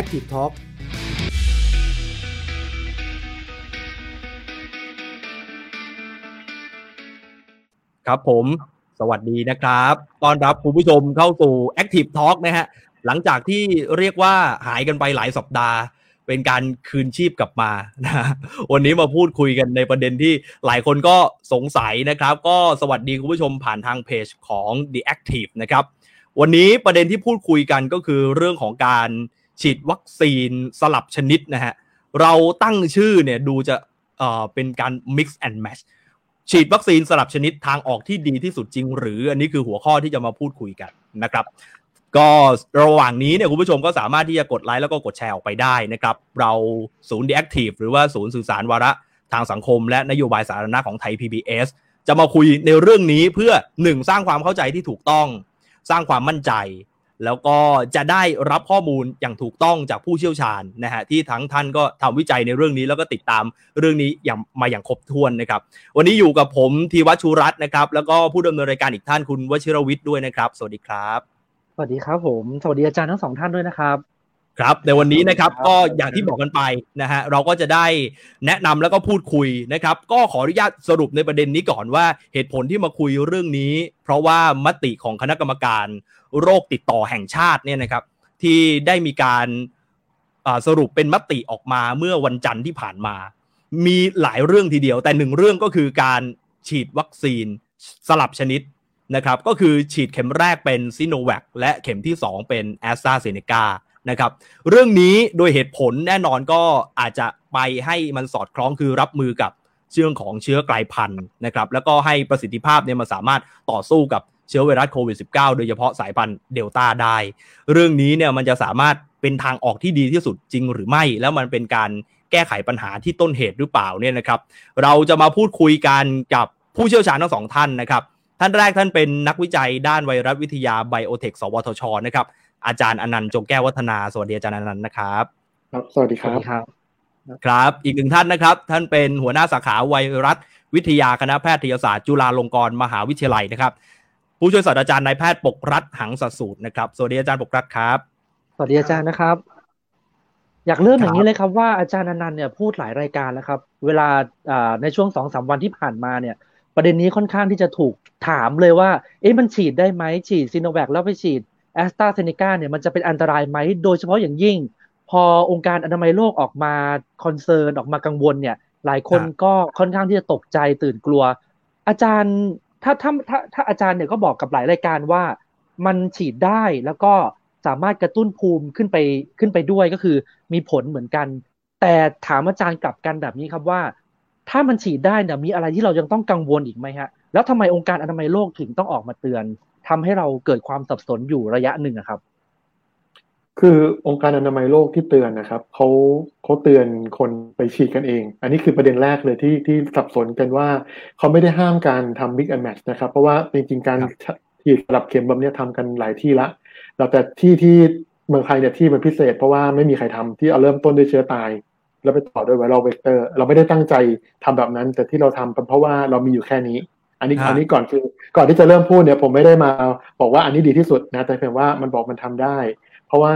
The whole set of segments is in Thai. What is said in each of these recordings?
Active Talk ครับผมสวัสดีนะครับต้อนรับคุณผู้ชมเข้าสู่ Active Talk นะฮะ หลังจากที่เรียกว่าหายกันไปหลายสัปดาห์ เป็นการคืนชีพกลับมานะวันนี้มาพูดคุยกันในประเด็นที่หลายคนก็สงสัยนะครับ ก็สวัสดีคุณผู้ชมผ่านทางเพจของ The Active นะครับ วันนี้ประเด็นที่พูดคุยกันก็คือเรื่องของการ ฉีดวัคซีนสลับชนิดนะฮะเราตั้งชื่อเนี่ยดูจะเอ่อเป็นการ mix and match ฉีดวัคซีนสลับชนิดทางออกที่ดีที่สุดจริง หรืออันนี้คือหัวข้อที่จะมาพูดคุยกันนะครับก็ระหว่างนี้เนี่ยคุณผู้ชมก็สามารถที่จะกดไลค์แล้วก็กดแชร์ออกไปได้นะครับเราศูนย์ The Active หรือว่าศูนย์สื่อสารวาระทางสังคม และนโยบายสาธารณะของไทย PBS จะมาคุยในเรื่องนี้เพื่อหนึ่งสร้างความเข้าใจที่ถูกต้อง สร้างความมั่นใจ แล้วก็จะได้รับข้อมูลอย่างถูกต้องจากผู้เชี่ยวชาญนะฮะที่ทั้งท่านก็ทำวิจัยในเรื่องนี้ แล้วก็ติดตามเรื่องนี้อย่างมาอย่างครบถ้วนนะครับ วันนี้อยู่กับผมธีวัชชูรัตน์นะครับ แล้วก็ผู้ดำเนินรายการอีกท่านคุณวชิรวิทย์ด้วยนะครับ สวัสดีครับ สวัสดีครับผม สวัสดีอาจารย์ทั้งสองท่านด้วยนะครับ ครับในวันนี้นะครับครับก็อย่างที่บอกกันไปนะฮะเราก็จะได้แนะนำแล้วก็พูดคุยนะครับ ก็ขออนุญาตสรุปในประเด็นนี้ก่อนว่าเหตุผลที่มาคุยเรื่องนี้ เพราะว่ามติของคณะกรรมการโรคติดต่อแห่งชาติเนี่ยนะครับ ที่ได้มีการอ่าสรุปเป็นมติออกมาเมื่อวันจันทร์ที่ผ่านมา มีหลายเรื่องทีเดียว แต่หนึ่งเรื่องก็คือการฉีดวัคซีนสลับชนิดนะครับ ก็คือฉีดเข็มแรกเป็นซิโนแวคและเข็มที่ 2 เป็นแอสตราเซเนกา นะครับ เรื่องนี้โดยเหตุผลแน่นอนก็อาจจะไปให้มันสอดคล้องคือรับมือกับเรื่องของเชื้อกลายพันธุ์นะครับ แล้วก็ให้ประสิทธิภาพเนี่ยมันสามารถต่อสู้กับเชื้อไวรัสโควิด -19 โดยเฉพาะสายพันธุ์เดลต้าได้ เรื่องนี้เนี่ยมันจะสามารถเป็นทางออกที่ดีที่สุดจริงหรือไม่ แล้วมันเป็นการแก้ไขปัญหาที่ต้นเหตุหรือเปล่าเนี่ยนะครับ เราจะมาพูดคุยกันกับผู้เชี่ยวชาญทั้งสองท่านนะครับ ท่านแรกท่านเป็นนักวิจัยด้านไวรัสวิทยาไบโอเทค สวทช นะครับ อาจารย์อนันต์จงแก้ววัฒนาสวัสดีอาจารย์อนันต์นะครับ ครับสวัสดีสควัสรับดีครับ ครับ อีกหนึ่งท่านนะครับ ท่านเป็นหัวหน้าสาขาไวรัสวิทยาคณะแพทยศาสตร์จุฬาลงกรณ์มหาวิทยาลัยนะครับ ผู้ช่วยศาสตราจารย์นายแพทย์ปกรัฐหังสสูตรนะครับสวัสดีอาจารย์ปกรัฐครับสวัสดีอาจารย์นะครับ อยากเริ่มครับอย่างนี้เลยครับว่าอาจารย์อนันต์เนี่ยพูดหลายรายการแล้วครับ เวลาอ่าในช่วงสองสามวันที่ผ่านมาเนี่ย ประเด็นนี้ค่อนข้างที่จะถูกถามเลยว่า เอ๊ะมันฉีดได้ไหมฉีดซิโนแวคแล้วไปฉีด แอสตราเซเนกาเนี่ยมันจะเป็นอันตรายไหม โดยเฉพาะอย่างยิ่ง พอองค์การอนามัยโลกออกมา concern ออกมากังวลเนี่ย หลายคนครับก็ค่อนข้างที่จะตกใจตื่นกลัว อาจารย์ถ้าถ้าถ้าถ้าอาจารย์เนี่ยก็บอกกับหลายรายการว่ามันฉีดได้แล้วก็สามารถกระตุ้นภูมิขึ้นไปขึ้นไปด้วยก็คือมีผลเหมือนกัน แต่ถามอาจารย์กลับกันแบบนี้ครับว่า ถ้ามันฉีดได้เนี่ยมีอะไรที่เรายังต้องกังวลอีกไหมฮะแล้วทำไมองค์การอนามัยโลกถึงต้องออกมาเตือน ทำให้เราเกิดความสับสนอยู่ระยะหนึ่งอะครับ คือองค์การอนามัยโลกที่เตือนนะครับเขาเขาเตือนคนไปฉีดกันเอง อันนี้คือประเด็นแรกเลยที่ที่สับสนกันว่าเขาไม่ได้ห้ามการทำ mix and match นะครับ เพราะว่าจริงๆการฉีดสลับเข็มแบบเนี้ยทำกันหลายที่ละแล้วแต่ที่ที่เมืองไทยเนี่ยที่มันพิเศษ เพราะว่าไม่มีใครทำที่เอาเริ่มต้นด้วยเชื้อตาย แล้วไปต่อด้วย viral vector เราไม่ได้ตั้งใจทำแบบนั้น แต่ที่เราทำเป็นเพราะว่าเรามีอยู่แค่นี้ อันนี้ฮะอันนี้ก่อนคือก่อนที่จะเริ่มพูดเนี่ยผมไม่ได้มาบอกว่าอันนี้ดีที่สุดนะ แต่เพียงว่ามันบอกมันทำได้ เพราะว่า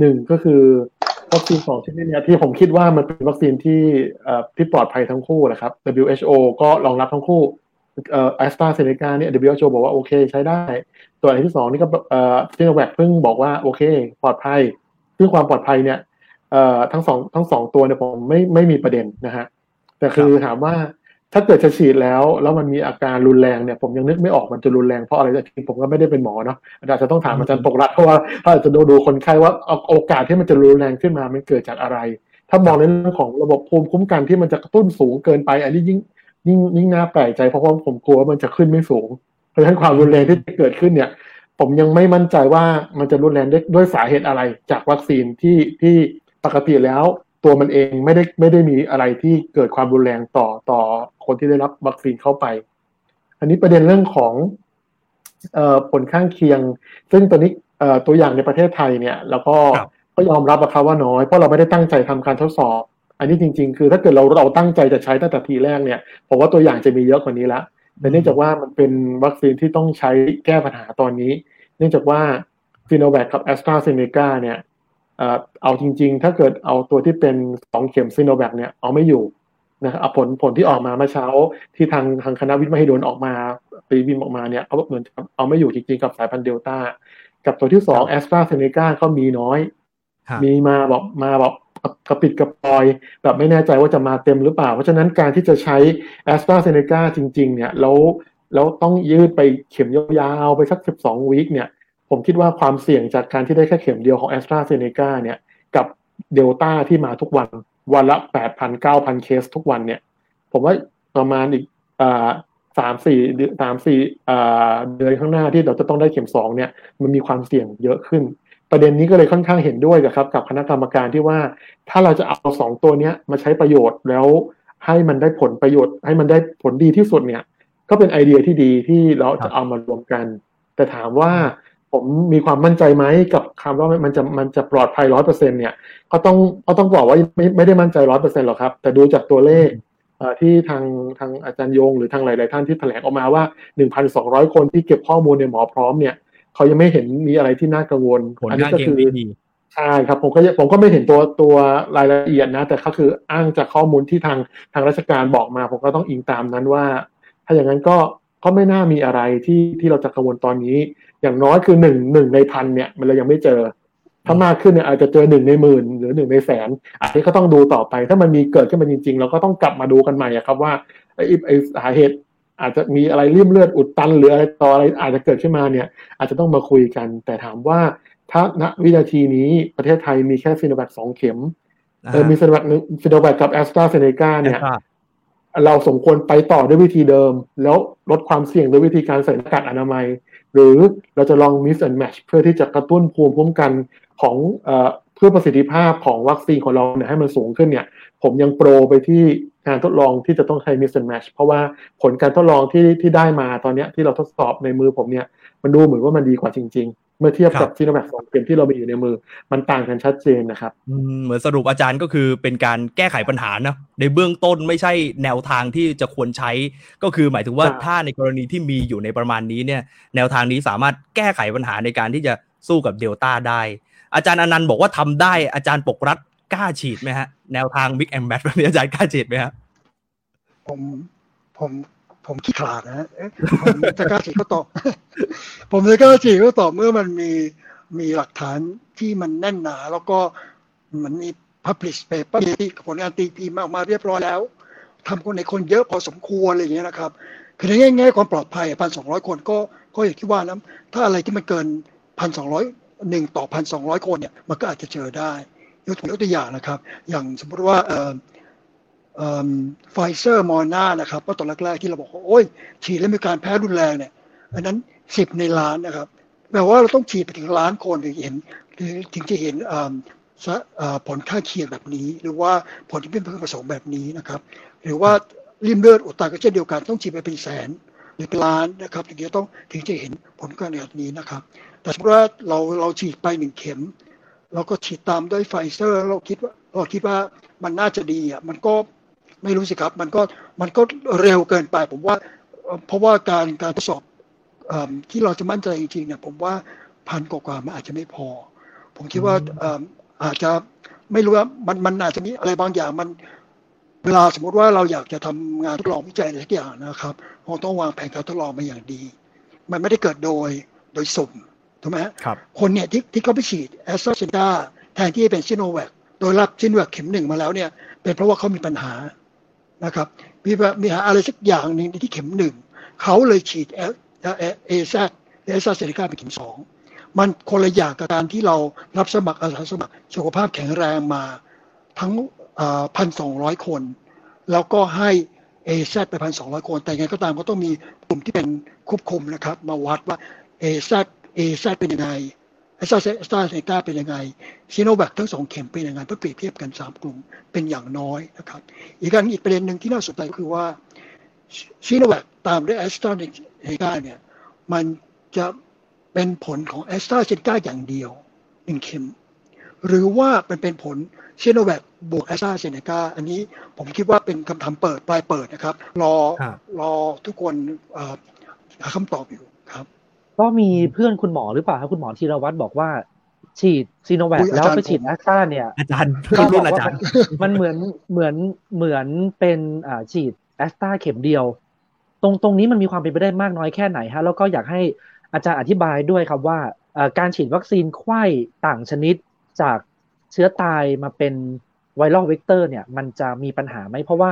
หนึ่งก็คือวัคซีนสองชนิดเนี้ยที่ผมคิดว่ามันเป็นวัคซีนที่เอ่อที่ปลอดภัยทั้งคู่นะครับ WHO ก็รับรองทั้งคู่เอ่อแอสตราเซเนกาเนี่ย WHO บอกว่าโอเคใช้ได้ตัวอันที่สองนี่ก็เอ่อซิโนแวคเพิ่งบอกว่าโอเค ปลอดภัยซึ่งความปลอดภัยเนี่ยเอ่อทั้งสองทั้งสองตัวเนี่ยผมไม่ไม่มีประเด็นนะฮะแต่คือถามว่า ถ้าเกิดจะฉีดแล้ว แล้วมันมีอาการรุนแรงเนี่ยผมยังนึกไม่ออกมันจะรุนแรงเพราะอะไรแต่จริงๆผมก็ไม่ได้เป็นหมอเนาะอาจจะต้องถามอาจารย์ปกรัฐเพราะว่าถ้าอาจจะดูดูคนไข้ว่าเอาโอกาสที่มันจะรุนแรงขึ้นมามันเกิดจากอะไร ถ้ามองในเรื่องของระบบภูมิคุ้มกันที่มันจะกระตุ้นสูงเกินไป อันนี้ยิ่งยิ่งยิ่งน่าแปลกใจเพราะว่าผมกลัวว่ามันจะขึ้นไม่สูง เพราะฉะนั้นความรุนแรงที่จะเกิดขึ้นเนี่ย ผมยังไม่มั่นใจว่ามันจะรุนแรงด้วยด้วยสาเหตุอะไร จากวัคซีนที่ที่ปกติแล้ว ตัวมันเองไม่ได้ไม่ได้มีอะไรที่เกิดความรุนแรงต่อต่อคนที่ได้รับวัคซีนเข้าไป อันนี้ประเด็นเรื่องของเอ่อผลข้างเคียง ซึ่งตัวนี้เอ่อตัวอย่างในประเทศไทยเนี่ย แล้วก็ครับก็ยอมรับนะครับว่าน้อยเพราะเราไม่ได้ตั้งใจทำการทดสอบ อันนี้จริง ๆ คือถ้าเกิดเราเราตั้งใจจะใช้ตั้งแต่ทีแรกเนี่ยผมว่าตัวอย่างจะมีเยอะกว่านี้ละแต่เนื่องจากว่ามันเป็นวัคซีนที่ต้องใช้แก้ปัญหาตอนนี้ เนื่องจากว่าซีโนแวคกับแอสตราเซเนกาเนี่ย เอาจริง ๆ ถ้าเกิดเอาตัวที่เป็นสองเข็มซีโนแวคเนี่ยเอาไม่อยู่นะครับผลผลที่ออกมาเมื่อเช้าที่ทางทางคณะวิทย์มหิดลออกมาพรีลิมออกมาเนี่ยเขาเหมือนเอาไม่อยู่จริง ๆ กับสายพันธุ์เดลต้ากับตัวที่สองแอสตราเซเนกาก็มีน้อย มีมาบอกมาบอกกระปิดกระปอยแบบไม่แน่ใจว่าจะมาเต็มหรือเปล่า เพราะฉะนั้นการที่จะใช้แอสตราเซเนกาจริง ๆ เนี่ยแล้วแล้วต้องยืดไปเข็มยาวๆ ไปสักสิบสองวีคเนี่ย ผมคิดว่าความเสี่ยงจากการที่ได้แค่เข็มเดียวของแอสตราเซเนกาเนี่ยกับเดลต้าที่มาทุกวัน วันละแปดพันเก้าพันเคสทุกวันเนี่ย ผมว่าประมาณอีกสามสี่สามสี่เดือนข้างหน้าที่เราจะต้องได้เข็มสองเนี่ยมันมีความเสี่ยงเยอะขึ้น ประเด็นนี้ก็เลยค่อนข้างเห็นด้วยกับครับกับคณะกรรมการที่ว่า ถ้าเราจะเอาสองตัวเนี้ยมาใช้ประโยชน์แล้วให้มันได้ผลประโยชน์ ให้มันได้ผลดีที่สุดเนี่ย ก็เป็นไอเดียที่ดีที่เราจะเอามารวมกัน แต่ถามว่า ผมมีความมั่นใจไหมกับคำว่ามันจะมันจะปลอดภัยร้อยเปอร์เซ็นเนี่ยก็ต้องก็ต้องบอกว่าไม่ไม่ได้มั่นใจร้อยเปอร์เซ็นหรอกครับ แต่ดูจากตัวเลขที่ทางทางอาจารย์โยงหรือทางหลาย ๆ ท่านที่แถลงออกมาว่า 1,200 คนที่เก็บข้อมูลในหมอพร้อมเนี่ยเขายังไม่เห็นมีอะไรที่น่ากังวลอันี้ก็คือใช่ครับผมก็ผมก็ไม่เห็นตัวตัวรายละเอียดนะ แต่ก็คืออ้างจากข้อมูลที่ทางทางราชการบอกมา ผมก็ต้องอิงตามนั้นว่า ถ้าอย่างนั้นก็ก็ไม่น่ามีอะไรที่ที่เราจะกังวลตอนนี้ อย่างน้อยคือหนึ่งหนึ่งในพันเนี่ยมันเรายังไม่เจอ ถ้ามากขึ้นเนี่ยอาจจะเจอหนึ่งในหมื่นหรือหนึ่งในแสนอันนี้ก็ต้องดูต่อไป ถ้ามันมีเกิดขึ้นมาจริง ๆ เราก็ต้องกลับมาดูกันใหม่ครับว่าไอ้ไอ้สาเหตุอาจจะมีอะไรริ่มเลือดอุดตันหรืออะไรต่ออะไรอาจจะเกิดขึ้นมาเนี่ย อาจจะต้องมาคุยกัน แต่ถามว่าถ้าณวินาทีนี้ประเทศไทยมีแค่ซีโนแวคสองเข็มเออมีซีโนแวคซีโนแวคกับแอสตราเซเนกาเนี่ยเราสมควรไปต่อด้วยวิธีเดิม แล้วลดความเสี่ยงด้วยวิธีการใส่หน้ากากอนามัย หรือเราจะลอง mix and match เพื่อที่จะกระตุ้นภูมิคุ้มกันของเพื่อประสิทธิภาพของวัคซีนของเราเนี่ยให้มันสูงขึ้นเนี่ย ผมยังโปรไปที่การทดลองที่จะต้องใช้ mix and match เพราะว่าผลการทดลองที่ที่ได้มาตอนนี้ที่เราทดสอบในมือผมเนี่ย มันดูเหมือนว่ามันดีกว่าจริง ๆ เมื่อเทียบกับซีโนแวคสองเข็มที่เรามีอยู่ในมือ มันต่างกันชัดเจนนะครับเหมือนสรุปอาจารย์ก็คือเป็นการแก้ไขปัญหานะในเบื้องต้นไม่ใช่แนวทางที่จะควรใช้ ก็คือหมายถึงว่าถ้าในกรณีที่มีอยู่ในประมาณนี้เนี่ย แนวทางนี้สามารถแก้ไขปัญหาในการที่จะสู้กับเดลต้าได้ อาจารย์อนันต์บอกว่าทำได้อาจารย์ปกรัฐกล้าฉีดไหมฮะ แนวทางบิ๊กแอมแบทแบบนี้อาจารย์กล้าฉีดไหมฮะผมผม ผมขี้ขลาดนะผมจะกล้าฉีดก็ตอบ ผมจะกล้าฉีดก็ตอบเมื่อมันมีมีหลักฐานที่มันแน่นหนา แล้วก็มันมี publish paper มีผลงานตีพิมพ์ออกมาเรียบร้อยแล้วทำคนในคนเยอะพอสมควรอะไรอย่างเงี้ยนะครับคือในแง่ความปลอดภัยพันสองร้อยคนก็ก็อย่างที่ว่านะถ้าอะไรที่มันเกินพันสองร้อยหนึ่งต่อพันสองร้อยคนเนี่ยมันก็อาจจะเจอได้ยกตัวอย่างนะครับ อย่างสมมติว่า ไฟเซอร์โมเดอร์นานะครับเมื่อตอนแรกๆที่เราบอกว่าโอ้ยฉีดแล้วมีการแพ้รุนแรงเนี่ยอันนั้นสิบในล้านนะครับแปลว่าเราต้องฉีดไปถึงล้านคนถึงจะเห็นถึงจะเห็นผลข้างเคียงแบบนี้ หรือว่าผลที่เป็นเมื่อผสมแบบนี้นะครับ หรือว่าริมเลือดอุดตันก็เช่นเดียวกันต้องฉีดไปเป็นแสนหรือเป็นล้านนะครับถึงจะต้องถึงจะเห็นผลการแบบนี้นะครับ แต่สมมติว่าเราเราฉีดไปหนึ่งเข็มเราก็ฉีดตามด้วยไฟเซอร์ เราคิดว่าเราคิดว่ามันน่าจะดีอะมันก็ ไม่รู้สิครับ มันก็มันก็เร็วเกินไป ผมว่า เพราะว่าการการทดสอบที่เราจะมั่นใจจริงๆเนี่ยผมว่าพันกว่ามันอาจจะไม่พอ ผมคิดว่าอาจจะไม่รู้ว่ามันมันอาจจะมีอะไรบางอย่างมันเวลาสมมติว่าเราอยากจะทำงานทดลองวิจัยอะไรสักอย่างนะครับคงต้องวางแผนการทดลองมาอย่างดี มันไม่ได้เกิดโดยโดยสุ่มถูกไหมครับคนเนี่ยที่ที่เขาไปฉีดแอสตราเซเนกาแทนที่จะเป็นซิโนแวคโดยรับซิโนแวคเข็มหนึ่งมาแล้วเนี่ย เป็นเพราะว่าเขามีปัญหา นะครับ มีมีหาอะไรสักอย่างหนึ่งที่เข็มหนึ่งเขาเลยฉีดเอเอซแอสตราเซเนกาเป็นเข็มสองมันคนละอย่างกับการที่เรารับสมัครอาสาสมัครสุขภาพแข็งแรงมาทั้งพันสองร้อยคน แล้วก็ให้เอซไปพันสองร้อยคน แต่ไงก็ตามก็ต้องมีกลุ่มที่เป็นควบคุมนะครับ มาวัดว่าเอซเอซเป็นยังไง แอสตราเซตาเซกาเป็นยังไงซีโนแวคทั้งสองเข็มเป็นยังไงเพื่อเปรียบเทียบกันสามกลุ่มเป็นอย่างน้อยนะครับ อีกการอีกประเด็นหนึ่งที่น่าสนใจก็คือว่าซีโนแวคตามด้วยแอสตราเซกาเนี่ยมันจะเป็นผลของแอสตราเซกาอย่างเดียวหนึ่งเข็ม หรือว่าเป็นเป็นผลซีโนแวคบวกแอสตราเซเนกาอันนี้ผมคิดว่าเป็นคำถามเปิดปลายเปิดนะครับ รอรอทุกคนหาคำตอบอยู่ครับ ก็มีเพื่อนคุณหมอหรือเปล่าครับคุณหมอธีรวัตรบอกว่า ฉีดซีโนแวคแล้วไปฉีดแอสตราเนี่ย อาจารย์ก็บรุ่อนกอาว่าจารย์ มันเหมือนเหมือนเหมือนเป็นอ่าฉีดแอสตราเข็มเดียว ตรงตรงนี้มันมีความเป็นไปได้มากน้อยแค่ไหนฮะ แล้วก็อยากให้อาจารย์อธิบายด้วยครับว่าอ่าการฉีดวัคซีนไขว้ต่างชนิดจากเชื้อตายมาเป็น viral vector เนี่ย มันจะมีปัญหาไหมเพราะว่า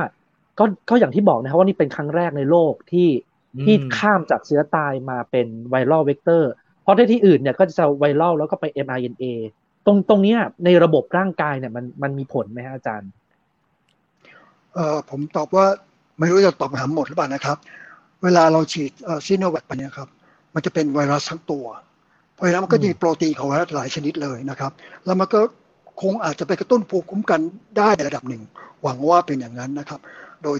ก็ก็อย่างที่บอกนะครับว่านี่เป็นครั้งแรกในโลกที่อืม ที่ข้ามจากเชื้อตายมาเป็น viral vector เพราะในที่อื่นเนี่ยก็จะ viral แล้วก็ไป mRNA ตรงตรงเนี้ยในระบบร่างกายเนี่ยมันมันมีผลไหมฮะอาจารย์ เอ่อผมตอบว่าไม่รู้จะตอบคำถามหมดหรือเปล่านะครับ เวลาเราฉีดซีโนแวคไปเนี่ยครับ มันจะเป็นไวรัสทั้งตัว เพราะฉะนั้นมันก็จะมีโปรตีนของไวรัสหลายชนิดเลยนะครับ แล้วมันก็คงอาจจะไปกระตุ้นภูมิคุ้มกันได้ในระดับหนึ่ง หวังว่าเป็นอย่างนั้นนะครับ โดย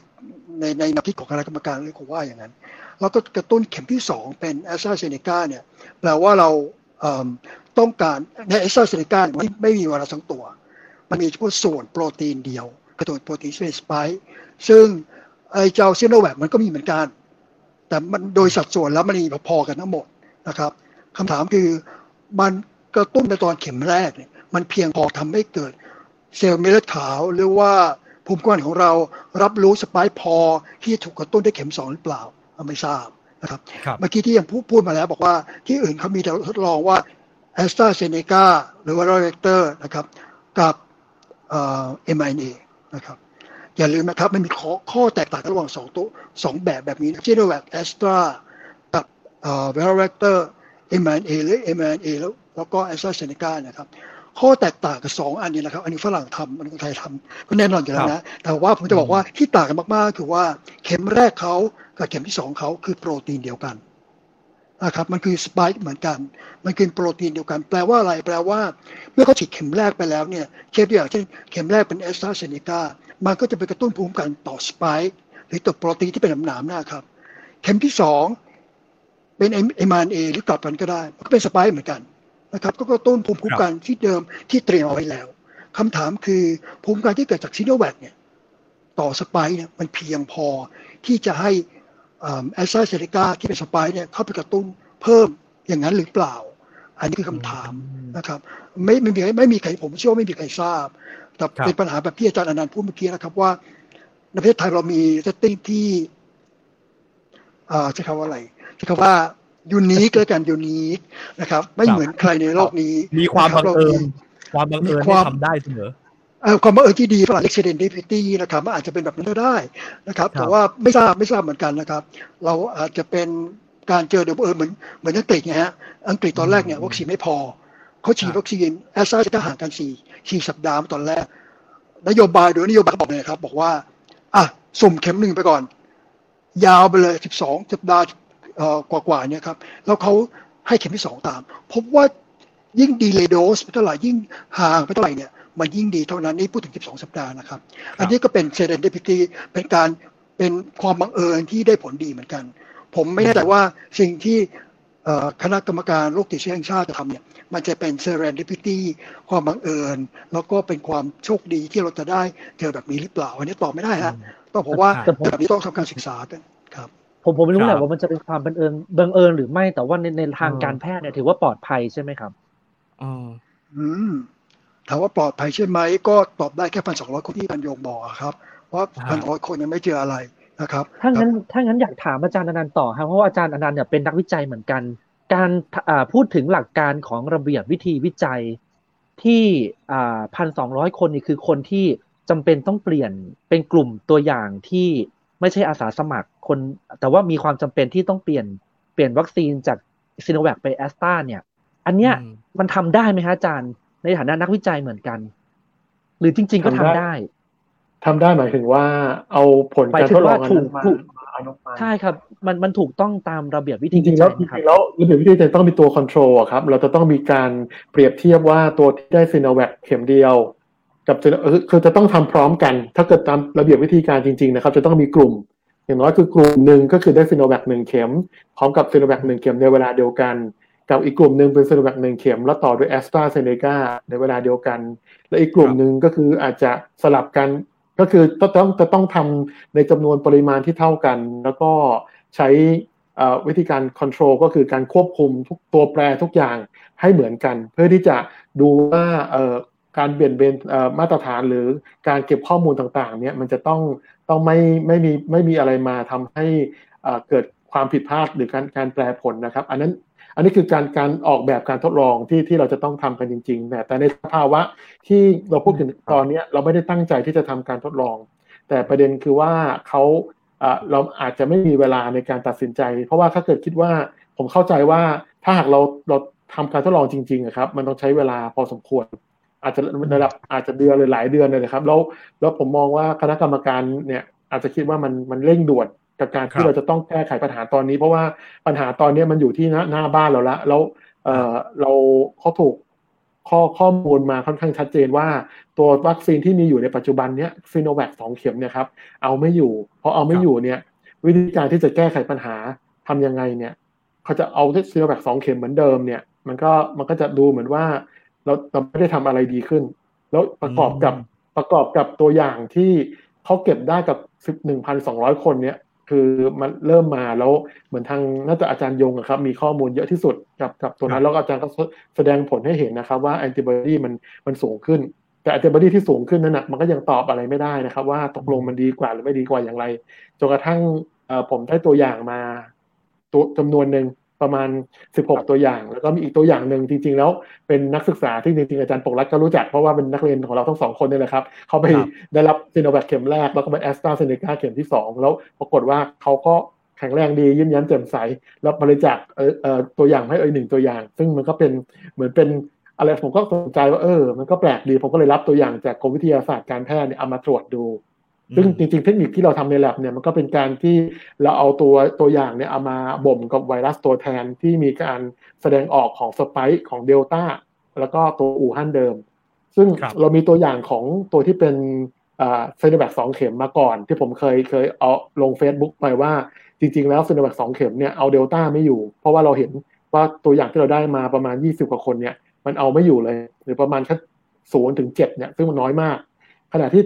ในในแนวคิดของคณะกรรมการเลยคงว่าอย่างนั้น แล้วก็กระตุ้นเข็มที่สองเป็นแอสตราเซเนกาเนี่ยแปลว่าเราเต้องการในแอสตราเซเนกาไม่ไม่มีไวรัสทั้งตัว มันมีเฉพาะส่วนโปรตีนเดียวกระตุ้นโปรตีนสเป็นสไปค์ซึ่งไอเจ้าซีโนแวคมันก็มีเหมือนกัน แต่มันโดยสัดส่วนแล้วมันมีพอๆกันทั้งหมดนะครับคำถามคือมันกระตุ้นในตอนเข็มแรกเนี่ยมันเพียงพอทำให้เกิดเซลล์เม็ดเลือดขาวหรือว่าภูมิคุ้มกันของเรารับรู้สไปค์พอที่ถูกกระตุ้นด้วยเข็มสองหรือเปล่า ไม่ทราบนะครับครับเมื่อกี้ที่ยังพูดพูดมาแล้วบอกว่าที่อื่นเขามีทดลองว่าแอสตราเซเนกาหรือว่า viral vector นะครับ กับเอ่อ mRNA นะครับ อย่าลืมนะครับมันมีข้อข้อแตกต่างกันระหว่างสองตัวสองแบบแบบนี้ซีโนแวคแอสตรากับเอ่อเวกเตอร์ mRNA หรือ mRNA แล้วแล้วก็แอสตราเซเนกานะครับ ข้อแตกต่างกับสองอันนี้นะครับ อันนี้ฝรั่งทำอันนี้คนไทยทำก็แน่นอนอยู่แล้วนะ แต่ว่าผมจะบอกว่าที่ต่างกันมากๆ คือว่าเข็มแรกเขากับเข็มที่สองเขาคือโปรตีนเดียวกันนะครับมันคือ spike เหมือนกัน มันคือโปรตีนเดียวกัน แปลว่าอะไร แปลว่า เมื่อเขาฉีดเข็มแรกไปแล้วเนี่ยเช่นตัวอย่างเช่นเข็มแรกเป็นแอสตราเซเนกามันก็จะไปกระตุ้นภูมิคุ้มกันต่อ spike หรือตัวโปรตีนที่เป็นหนามๆนะครับ เข็มที่สองเป็น mRNA หรือกลับกันก็ได้ มันก็เป็น spike เหมือนกัน นะครับก็กระตุ้นภูมิคุ้มกันที่เดิมที่เตรียมเอาไว้แล้วคำถามคือภูมิคุ้มกันที่เกิดจากซีโนแวคเนี่ยต่อ spike เนี่ยมันเพียงพอที่จะให้แอสตราเซเนกาที่เป็น spike เนี่ยเข้าไปกระตุ้นเพิ่มอย่างนั้นหรือเปล่า อันนี้คือคำถามนะครับไม่ไม่มีไม่มีใครผมเชื่อว่าไม่มีใครทราบ แต่ครับเป็นปัญหาแบบที่อาจารย์อนันต์พูดเมื่อกี้นะครับว่าในประเทศไทยเรามี setting ที่อ่าใช้คำว่าอะไรใช้คำว่า unique แล้วกัน unique นะครับ ไม่ครับเหมือนใครในโลกนี้ มีความนะบังรับเอิญราความบังเอิญมีความที่ทำได้เสมอเอ่อความบังเอิญที่ดีฝรั่งเรียก serendipity นะครับมันอาจจะเป็นแบบนั้นก็ได้นะครับครับ แต่ว่าไม่ทราบไม่ทราบเหมือนกันนะครับ เราอาจจะเป็นการเจอโดยบังเอิญเหมือนเหมือนอังกฤษไงฮะอังกฤษตอนแรกเนี่ยวัคซีนไม่พอเขาฉีดวัคซีนแอสตราเซเนกาห่างกันสี่สี่สัปดาห์ตอนแรก นโยบายโดยนโยบายเขาบอกเลยครับ บอกว่า อะสุ่มเข็มหนึ่งไปก่อน ยาวไปเลยสิบสองสัปดาห์เอ่อ กว่าๆเนี่ยครับแล้วเขาให้เข็มที่สองตาม พบว่ายิ่ง delay dose ไปเท่าไหร่ยิ่งห่างไปเท่าไหร่เนี่ยมันยิ่งดีเท่านั้นนี่พูดถึง 12 สัปดาห์นะครับ อันนี้ก็เป็น serendipity เป็นการเป็นความบังเอิญที่ได้ผลดีเหมือนกัน ผมไม่แน่ใจว่าสิ่งที่เอ่อคณะกรรมการโรคติดเชื้อแห่งชาติจะทำเนี่ยมันจะเป็น serendipity ความบังเอิญ แล้วก็เป็นความโชคดีที่เราจะได้เจอแบบนี้หรือเปล่า อันนี้ตอบไม่ได้ฮะต้องบอกว่าแต่ผมแบบนี้ต้องทำการศึกษากันครับ ผมผมไม่รู้ครับแหละว่ามันจะเป็นความบังเอิญบังเอิญหรือไม่แต่ว่าในในทางอืมการแพทย์เนี่ยถือว่าปลอดภัยใช่ไหมครับอ๋ออืมถามว่าปลอดภัยใช่ไหมก็ตอบได้แค่พันสองร้อยคนที่พันโยงบอกอะครับเพราะพันร้อยคนยังไม่เจออะไรนะครับถ้างั้นถ้างั้นอยากถามอาจารย์อนันต์ต่อครับเพราะว่าอาจารย์อนันต์เนี่ยเป็นนักวิจัยเหมือนกัน การอ่าพูดถึงหลักการของระเบียบวิธีวิจัยที่อ่าพันสองร้อยคนนี่คือคนที่จำเป็นต้องเปลี่ยนเป็นกลุ่มตัวอย่างที่ ไม่ใช่อาสาสมัครคน แต่ว่ามีความจำเป็นที่ต้องเปลี่ยนเปลี่ยนวัคซีนจากซีโนแวคไปแอสตราเนี่ย อันเนี้ยอืมมันทำได้ไหมฮะอาจารย์ ในฐานะนักวิจัยเหมือนกัน หรือจริง ๆ ก็ทำทำได้ได้ทำได้หมายถึงว่าเอาผลหมายการถึทงดลอว่างอันถูนั้กนมาถูกมาเอานกมาใช่ครับ มันมันถูกต้องตามระเบียบวิจธีริวิงๆแล้จัวยจนะครับริงๆแล้วระเบียบวิธีจะต้องมีตัวคอนโทรลอะครับ เราจะต้องมีการเปรียบเทียบว่าตัวที่ได้ซีโนแวคเข็มเดียว กับ Sino- เออคือจะต้องทำพร้อมกัน ถ้าเกิดตามระเบียบวิธีการจริง ๆ นะครับ จะต้องมีกลุ่ม อย่างน้อยคือกลุ่มหนึ่งก็คือได้ซีโนแวคหนึ่งเข็ม พร้อมกับซีโนแวคหนึ่งเข็มในเวลาเดียวกัน กับอีกกลุ่มหนึ่งเป็นซีโนแวคหนึ่งเข็ม แล้วต่อด้วยแอสตราเซเนกาในเวลาเดียวกัน และอีกกลุ่มหนึ่งก็คืออาจจะสลับกัน ก็คือต้องต้องจะต้องทำในจำนวนปริมาณที่เท่ากัน แล้วก็ใช้วิธีการ control ก็คือการควบคุมทุกตัวแปรทุกอย่างให้เหมือนกัน เพื่อที่จะดูว่า การเปลี่ยนเบนมาตรฐานหรือการเก็บข้อมูลต่างๆเนี่ยมันจะต้องต้องไม่ไม่มีไม่มีอะไรมาทำให้เกิดความผิดพลาดหรือการการแปลผลนะครับ อันนั้นอันนี้คือการการออกแบบการทดลองที่ที่เราจะต้องทำกันจริงๆแต่ในสภาวะที่เราพูดถึงตอนนี้เราไม่ได้ตั้งใจที่จะทำการทดลอง แต่ประเด็นคือว่าเขาเราอาจจะไม่มีเวลาในการตัดสินใจ เพราะว่าถ้าเกิดคิดว่าผมเข้าใจว่าถ้าหากเราเราทำการทดลองจริงๆครับ มันต้องใช้เวลาพอสมควร อาจจะระดับอาจจะเดือนเลยหลายเดือนเลยนะครับ แล้วแล้วผมมองว่าคณะกรรมการเนี่ยอาจจะคิดว่ามันมันเร่งด่วนกับการที่เราจะต้องแก้ไขปัญหาตอนนี้ เพราะว่าปัญหาตอนนี้มันอยู่ที่หน้าหน้าบ้านเราละแล้วเออเราเขาถูกข้อข้อมูลมาค่อนข้างชัดเจนว่า ตัววัคซีนที่มีอยู่ในปัจจุบันเนี้ยซีโนแวคสองเข็มเนี่ยครับเอาไม่อยู่พอเอาไม่อยู่เนี่ย วิธีการที่จะแก้ไขปัญหาทํำยังไงเนี่ยเขาจะเอาซีโนแวคสองเข็มเหมือนเดิมเนี่ย มันก็มันก็จะดูเหมือนว่า เราเราไม่ได้ทำอะไรดีขึ้น แล้วประกอบกับประกอบกับตัวอย่างที่เขาเก็บได้กับสิบหนึ่งพันสองร้อยคนเนี่ยคือมันเริ่มมาแล้วเหมือนทางน่าจะอาจารย์ยงครับ มีข้อมูลเยอะที่สุดกับกับตัวนั้นแล้วอาจารย์ก็แสดงผลให้เห็นนะครับว่าแอนติบอดีมันมันสูงขึ้น แต่แอนติบอดีที่สูงขึ้นนั้นนะมันก็ยังตอบอะไรไม่ได้นะครับ ว่าตกลงมันดีกว่าหรือไม่ดีกว่าอย่างไรจนกระทั่งผมได้ตัวอย่างมาตัวจำนวนหนึ่ง ประมาณ 16 ตัวอย่าง แล้วก็มีอีกตัวอย่างหนึ่งจริง ๆ แล้วเป็นนักศึกษาที่จริงๆ อาจารย์ปกรัฐก็รู้จัก เพราะว่าเป็นนักเรียนของเราทั้งสองคนนี่แหละครับ เขาไปได้รับซีโนแวคเข็มแรก แล้วก็ไปแอสตราเซเนกาเข็มที่ 2 แล้วปรากฏว่าเขาก็แข็งแรงดียิ้มแย้มแจ่มใส แล้วบริจาคตัวอย่างให้เอ่ยหนึ่งตัวอย่าง ซึ่งมันก็เป็นเหมือนเป็นอะไรผมก็สนใจว่าเออ มันก็แปลกดีผมก็เลยรับตัวอย่างจากกรมวิทยาศาสตร์การแพทย์เนี่ยเอามาตรวจดู ซึ่งจริงๆ เทคนิคที่เราทำใน lab เนี่ยมันก็เป็นการที่เราเอาตัวตัวอย่างเนี่ยเอามาบ่มกับไวรัสตัวแทนที่มีการแสดงออกของสไปค์ของเดลต้าแล้วก็ตัวอู่ฮั่นเดิม ซึ่งเรามีตัวอย่างของตัวที่เป็นเซนแบคสองเข็มมาก่อน ที่ผมเคยเคยเอาลง Facebook ไปว่าจริง ๆ แล้วเซนแบคสองเข็มเนี่ยเอาเดลต้าไม่อยู่ เพราะว่าเราเห็นว่าตัวอย่างที่เราได้มาประมาณ 20 กว่าคนเนี่ยมันเอาไม่อยู่เลย หรือประมาณแค่ศูนย์ถึงเจ็ดเนี่ยซึ่งมันน้อยมาก ขณะที่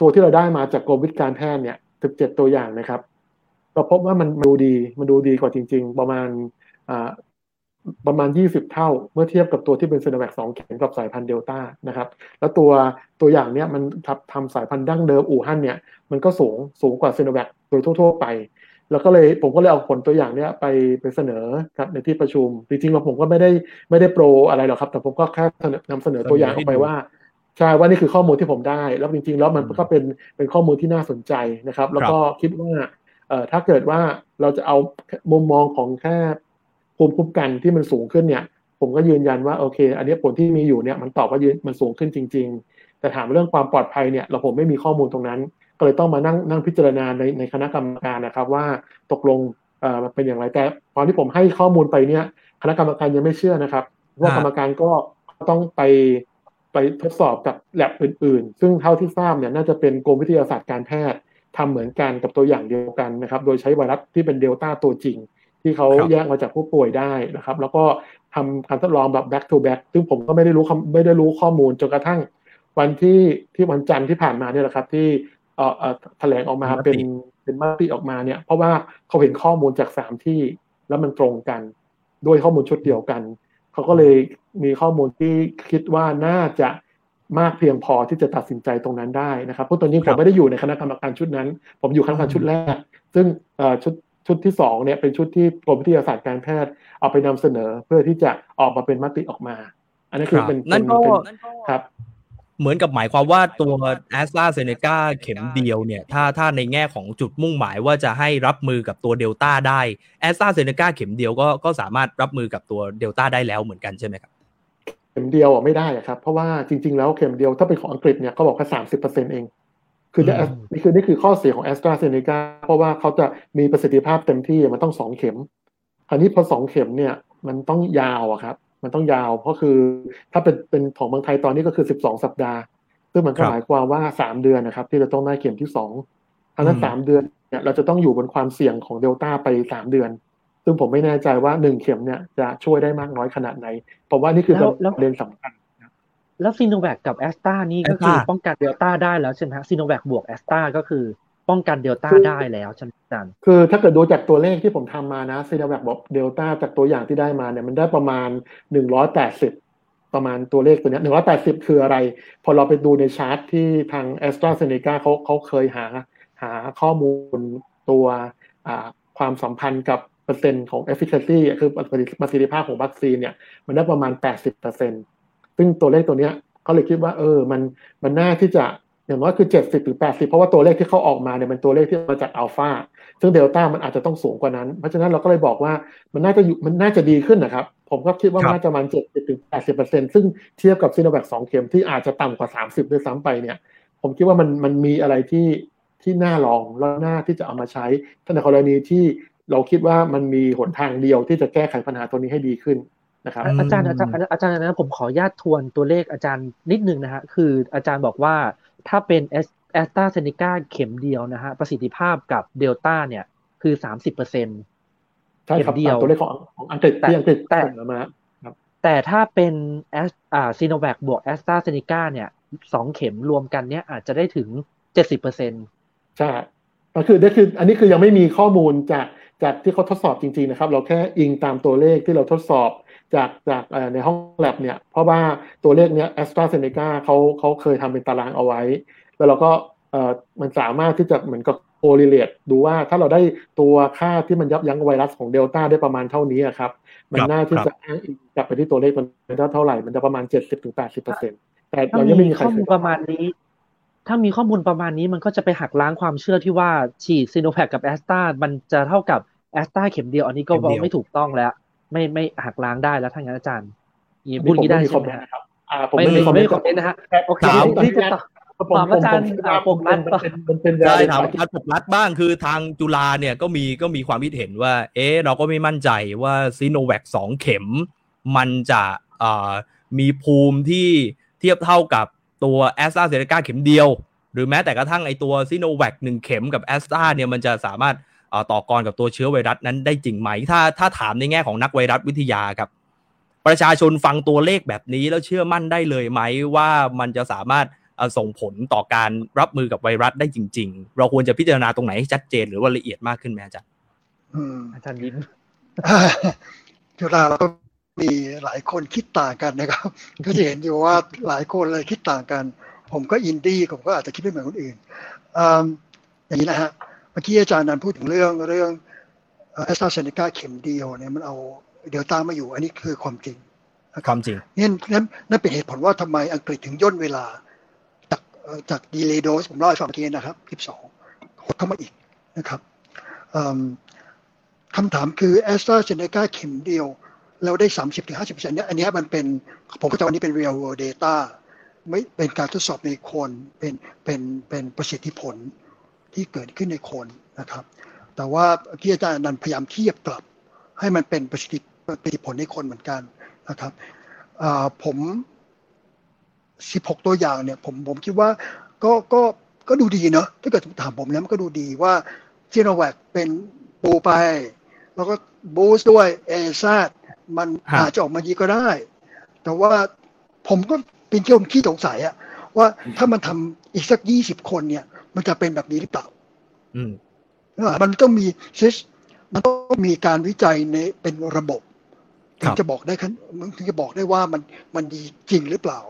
ตัวที่เราได้มาจากกรมวิทยการแพทย์เนี่ยสิบเจ็ดตัวอย่างนะครับเราพบว่ามันดูดีมันดูดีกว่าจริง ๆ ประมาณประมาณ 20 เท่า เมื่อเทียบกับตัวที่เป็นซีโนแวคสองเข็มกับสายพันธุ์เดลต้านะครับ แล้วตัวตัวอย่างเนี้ยมันทำทำสายพันธุ์ดั้งเดิมอู่ฮั่นเนี่ยมันก็สูงสูงกว่าซีโนแวคโดยทั่ว ๆ ไป แล้วก็เลยผมก็เลยเอาผลตัวอย่างเนี้ยไปไปเสนอครับในที่ประชุม จริงๆเราผมก็ไม่ได้ไม่ได้โปรอะไรหรอกครับ แต่ผมก็แค่นำเสนอตัวอย่างออกไปว่า ใช่ว่านี่คือข้อมูลที่ผมได้ แล้วจริงๆแล้วมันก็เป็นเป็นข้อมูลที่น่าสนใจนะครับ แล้วก็คิดว่าเอ่อถ้าเกิดว่าเราจะเอามุมมองของแค่ภูมิคุ้มกันที่มันสูงขึ้นเนี่ย ผมก็ยืนยันว่าโอเค อันนี้ผลที่มีอยู่เนี่ยมันตอบว่ายืนมันสูงขึ้นจริง ๆ แต่ถามเรื่องความปลอดภัยเนี่ยเราผมไม่มีข้อมูลตรงนั้น ก็เลยต้องมานั่งนั่งพิจารณาในในคณะกรรมการนะครับว่าตกลงเอ่อมันเป็นอย่างไรแต่ตอนที่ผมให้ข้อมูลไปเนี่ย คณะกรรมการยังไม่เชื่อนะครับ ว่ากรรมการก็ต้องไป ไปทดสอบกับแลบอื่นๆ ซึ่งเท่าที่ทราบเนี่ยน่าจะเป็นกรมวิทยาศาสตร์การแพทย์ทำเหมือนกันกับตัวอย่างเดียวกันนะครับ โดยใช้ไวรัสที่เป็นเดลต้าตัวจริง ที่เขาแยกมาจากผู้ป่วยได้นะครับ แล้วก็ทำการทดลองแบบ back to back ซึ่งผมก็ไม่ได้รู้ไม่ได้รู้ข้อมูลจนกระทั่ง วันที่ที่วันจันทร์ที่ผ่านมาเนี่ยแหละครับ ที่เอ่อแถลงออกมาเป็นเป็นมติออกมาเนี่ย เพราะว่าเขาเห็นข้อมูลจากสามที่แล้วมันตรงกัน ด้วยข้อมูลชุดเดียวกัน เขาก็เลยมีข้อมูลที่คิดว่าน่าจะมากเพียงพอที่จะตัดสินใจตรงนั้นได้นะครับเพราะตอนนี้ผมไม่ได้อยู่ในคณะกรรมการชุดนั้น ผมอยู่คณะกรรมการชุดแรก ซึ่งชุดชุดที่สองเนี่ยเป็นชุดที่กรมวิทยาศาสตร์การแพทย์เอาไปนำเสนอเพื่อที่จะออกมาเป็นมติออกมา อันนี้คือเป็นนั่นก็ครับ เหมือนกับหมายความว่าตัวแอสตราเซเนกาเข็มเดียวเนี่ยถ้าถ้าในแง่ของจุดมุ่งหมายว่าจะให้รับมือกับตัวเดลต้าได้แอสตราเซเนกาเข็มเดียวก็ก็สามารถรับมือกับตัวเดลต้าได้แล้วเหมือนกันใช่ไหมครับเข็มเดียวอะไม่ได้ครับ เพราะว่าจริง ๆ แล้วเข็มเดียวถ้าเป็นของอังกฤษเนี่ยเขาบอกแค่สามสิบเปอร์เซ็นต์เอง คือนี่คือนี่คือข้อเสียของแอสตราเซเนกาเพราะว่าเขาจะมีประสิทธิภาพเต็มที่มันต้องสองเข็ม คราวนี้พอสองเข็มเนี่ยมันต้องยาวอะครับ มันต้องยาว เพราะคือถ้าเป็นเป็นของเมืองไทยตอนนี้ก็คือสิบสองสัปดาห์ ซึ่งมันก็หมายความว่าสามเดือนนะครับ ที่เราต้องได้เข็มที่สองทั้งนั้นสามเดือนเนี่ยเราจะต้องอยู่บนความเสี่ยงของเดลต้าไปสามเดือน ซึ่งผมไม่แน่ใจว่าหนึ่งเข็มเนี่ยจะช่วยได้มากน้อยขนาดไหนผมว่านี่คือประเด็นสำคัญแล้วซีโนแวคกับแอสตรานี่ก็คือป้องกันเดลต้าได้แล้วใช่ไหมฮะซีโนแวคบวกแอสตราก็คือ ป้องกันเดลต้าได้แล้วใช่ไหมอาจารย์คือถ้าเกิดดูจากตัวเลขที่ผมทำมานะซีโนแวคบวกเดลต้าจากตัวอย่างที่ได้มาเนี่ยมันได้ประมาณหนึ่งร้อยแปดสิบประมาณตัวเลขตัวเนี้หนึ่งร้อยแปดสิบคืออะไร พอเราไปดูในชาร์ตที่ทางแอสตราเซเนกาเขาเขาเคยหาหาข้อมูลตัวความสัมพันธ์กับเปอร์เซ็นต์ของ efficacy คือประสิทธิภาพของวัคซีนเนี่ยมันได้ประมาณ 80%ซึ่งตัวเลขตัวเนี้ยก็เลยคิดว่าเออมันมันน่าที่จะ อย่างน้อยคือ70หรือ80เพราะว่าตัวเลขที่เขาออกมาเนี่ยเป็นตัวเลขที่มาจากอัลฟาซึ่งเดลต้ามันอาจจะต้องสูงกว่านั้น เพราะฉะนั้นเราก็เลยบอกว่ามันน่าจะอยู่มันน่าจะดีขึ้นนะครับ ผมก็คิดว่าน่าจะประมาณ70ถึง80%ซึ่งเทียบกับซีโนแวค2เข็มที่อาจจะต่ำกว่า30ด้วยซ้ำไปเนี่ย ผมคิดว่ามันมันมีอะไรที่ที่น่าลองแล้วน่าที่จะเอามาใช้ถ้าในกรณีที่เราคิดว่ามันมีหนทางเดียวที่จะแก้ไขปัญหาตัวนี้ให้ดีขึ้นนะครับอาจารย์อาจารย์อาจารย์นะผมขออนุญาตทวนตัวเลขอาจารย์นิดนึงนะฮะคืออาจารย์บอกว่า ถ้าเป็นแอสตราเซเนกาเข็มเดียวนะฮะประสิทธิภาพกับเดลต้าเนี่ยคือสามสิบเปอร์เซ็นต์ใช่ครับตัวเลขของของอังกฤษที่อังกฤษแต่มาครับแต่ถ้าเป็นแอสอ่าซีโนแวคบวกแอสตราเซเนกาเนี่ยสองเข็มรวมกันเนี่ยอาจจะได้ถึงเจ็ดสิบเปอร์เซ็นต์ใช่ก็คือนี่คือ อันนี้คือยังไม่มีข้อมูลจาก จากที่เขาทดสอบจริงๆนะครับ เราแค่อิงตามตัวเลขที่เราทดสอบจากจากในห้องแลบเนี่ยเพราะว่าตัวเลขเนี้ยแอสตราเซเนกาเขาเขาเคยทำเป็นตารางเอาไว้ แล้วเราก็เอ่อมันสามารถที่จะเหมือนกับโคเรเลตดูว่าถ้าเราได้ตัวค่าที่มันยับยั้งไวรัสของเดลต้าได้ประมาณเท่านี้ครับ มันน่าที่จะอ้างอิงกลับไปที่ตัวเลขมันเท่าไหร่ มันจะประมาณเจ็ดสิบถึงแปดสิบเปอร์เซ็นต์แต่เรายังไม่มีข้อมูลประมาณนี้ ถ้ามีข้อมูลประมาณนี้มันก็จะไปหักล้างความเชื่อที่ว่าฉีดซีโนแวคกับแอสตรามันจะเท่ากับ แอสตราเข็มเดียวอันนี้ก็ไม่ถูกต้องแล้ว ไม่ไม่หักล้างได้แล้วถ้างั้นอาจารย์พูดงี้ได้ใช่ไหมครับไม่มีไม่มีคอมเมนต์นะฮะโอเคที่จะถามอาจารย์ปกรัดใช่ถามอาจารย์ปกรัดบ้างคือทางจุฬาเนี่ยก็มีก็มีความคิดเห็นว่า เอ๊เราก็ไม่มั่นใจว่าซีโนแวคสองเข็ม มันจะมีภูมิที่เทียบเท่ากับตัวแอสตราเซเนกาเข็มเดียว หรือแม้แต่กระทั่งไอตัวซีโนแวคหนึ่งเข็มกับแอสตราเนี่ยมันจะสามารถ ต่อกรกับตัวเชื้อไวรัสนั้นได้จริงไหม ถ้าถ้าถามในแง่ของนักไวรัสวิทยาครับ ประชาชนฟังตัวเลขแบบนี้แล้วเชื่อมั่นได้เลยไหมว่ามันจะสามารถส่งผลต่อการรับมือกับไวรัสได้จริง ๆ เราควรจะพิจารณาตรงไหนให้ชัดเจนหรือว่าละเอียดมากขึ้นไหมอาจารย์อาจารย์ยิ้มจุฬาเราก็มีหลายคนคิดต่างกันนะครับ ก็จะเห็นอยู่ว่าหลายคนเลยคิดต่างกัน ผมก็อินดี้ผมก็อาจจะคิดไม่เหมือนคนอื่นอย่างนี้นะฮะเมื่อกี้อาจารย์นันพูดถึงเรื่องเรื่องแอสตราเซเนกาเข็มเดียวเนี่ยมันเอาเดลต้ามาอยู่ อันนี้คือความจริงความจริงนี่นั้นนั่นเป็นเหตุผลว่าทำไมอังกฤษถึงย่นเวลา จากจากดีเลย์โดสผมเล่าให้ฟังเมื่อกี้นะครับคลิปสองหดเข้ามาอีกนะครับคำถามคือแอสตราเซเนกาเข็มเดียวเราได้สามสิบถึงห้าสิบเปอร์เซ็นต์เนี่ยอันนี้มันเป็นผมก็จะวันนี้เป็น real world data ไม่เป็นการทดสอบในคนเป็นเป็นเป็นประสิทธิผล ที่เกิดขึ้นในคนนะครับ แต่ว่าที่อาจารย์นันพยายามเทียบกลับ ให้มันเป็นประสิทธิประสิทธิผลในคนเหมือนกันนะครับผม 16 ตัวอย่างเนี่ยผมผมคิดว่าก็ก็ก็ดูดีเนาะถ้าเกิดถามผมแล้วมันก็ดูดีว่าซีโนแวคเป็นปูไป แล้วก็บูสด้วยเอซาดมันอาจจะออกมาดีก็ได้ แต่ว่าผมก็เป็นเที่ยวขี้สงสัยอะว่าถ้ามันทำอีกสักยี่สิบคนเนี่ย มันจะเป็นแบบนี้หรือเปล่า อืมมันต้องมีซิสมันต้องมีการวิจัยในเป็นระบบถึงจะบอกได้คันถึงจะบอกได้ว่ามันมันดีจริงหรือเปล่า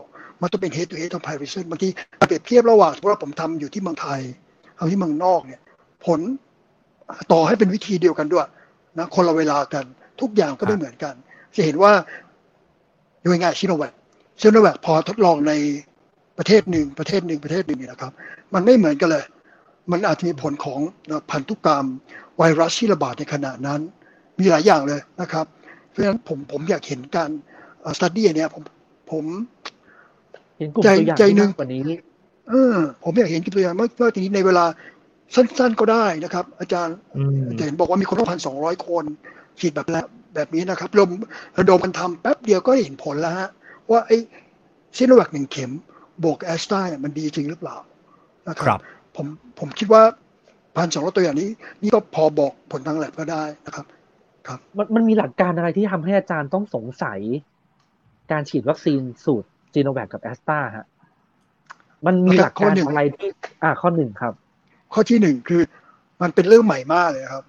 มันต้องเป็น head to head comparison บางทีเปรียบเทียบระหว่างสมมติว่าผมทำอยู่ที่เมืองไทยเอาที่เมืองนอกเนี่ย ผลต่อให้เป็นวิธีเดียวกันด้วยนะคนละเวลากัน ทุกอย่างก็ไม่เหมือนกัน จะเห็นว่าโดยง่ายชิโนแวคชิโนแวคพอทดลองใน ประเทศหนึ่งประเทศหนึ่งประเทศหนึ่งนี่นะครับ มันไม่เหมือนกันเลย มันอาจจะมีผลของพันธุกรรม ไวรัสที่ระบาดในขณะนั้น มีหลายอย่างเลยนะครับ เพราะฉะนั้นผมผมอยากเห็นการstudy เนี่ยผมผมใจใจหนึ่งกว่านี้เออผมอยากเห็นตัวอย่างเมื่อทีนี้ในเวลาสั้นๆก็ได้นะครับ อาจารย์จะเห็นบอกว่ามีคนพันสองร้อยคนฉีดแบบแบบนี้นะครับรวมระดมกันทำแป๊บเดียวก็เห็นผลแล้วฮะว่าไอ้ซีโนแวคหนึ่งเข็ม บวกแอสตราเนี่ยมันดีจริงหรือเปล่านะครับผมผมคิดว่าพันสองร้อยตัวอย่างนี้ นี่ก็พอบอกผลทางแล็บก็ได้นะครับ ครับ มันมันมีหลักการอะไรที่ทำให้อาจารย์ต้องสงสัย การฉีดวัคซีนสูตรจีโนแวคกับแอสตราฮะมันมีหลักการอะไรที่อ่าข้อหนึ่งครับขข้อที่หนึ่งคือ มันเป็นเรื่องใหม่มากเลยครับ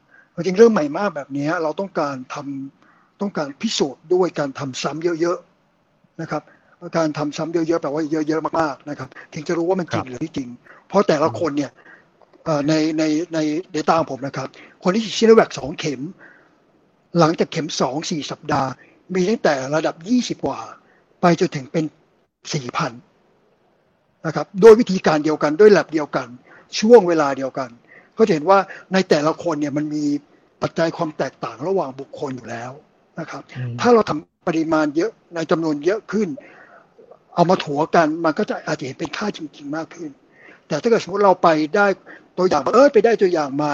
จริงเรื่องใหม่มากแบบนี้เราต้องการทำต้องการพิสูจน์ด้วยการทำซ้ำเยอะๆนะครับ การทำซ้ำเยอะๆแปลว่าเยอะๆมากๆนะครับ ถึงจะรู้ว่ามันจริงหรือไม่จริง เพราะแต่ละคนเนี่ยในในในเดต้าของผมนะครับ คนที่ฉีดชิโนแวคสองเข็ม หลังจากเข็มสองสี่สัปดาห์ มีตั้งแต่ระดับยี่สิบกว่า ไปจนถึงเป็นสี่พันนะครับโดยวิธีการเดียวกันด้วยแลบเดียวกัน ช่วงเวลาเดียวกัน ก็จะเห็นว่าในแต่ละคนเนี่ยมันมีปัจจัยความแตกต่างระหว่างบุคคลอยู่แล้วนะครับ ถ้าเราทำปริมาณเยอะในจำนวนเยอะขึ้น เอามาถัวกันมันก็จะอาจจะเห็นเป็นค่าจริง ๆ มากขึ้น แต่ถ้าเกิดสมมติเราไปได้ตัวอย่างเออไปได้ตัวอย่างมา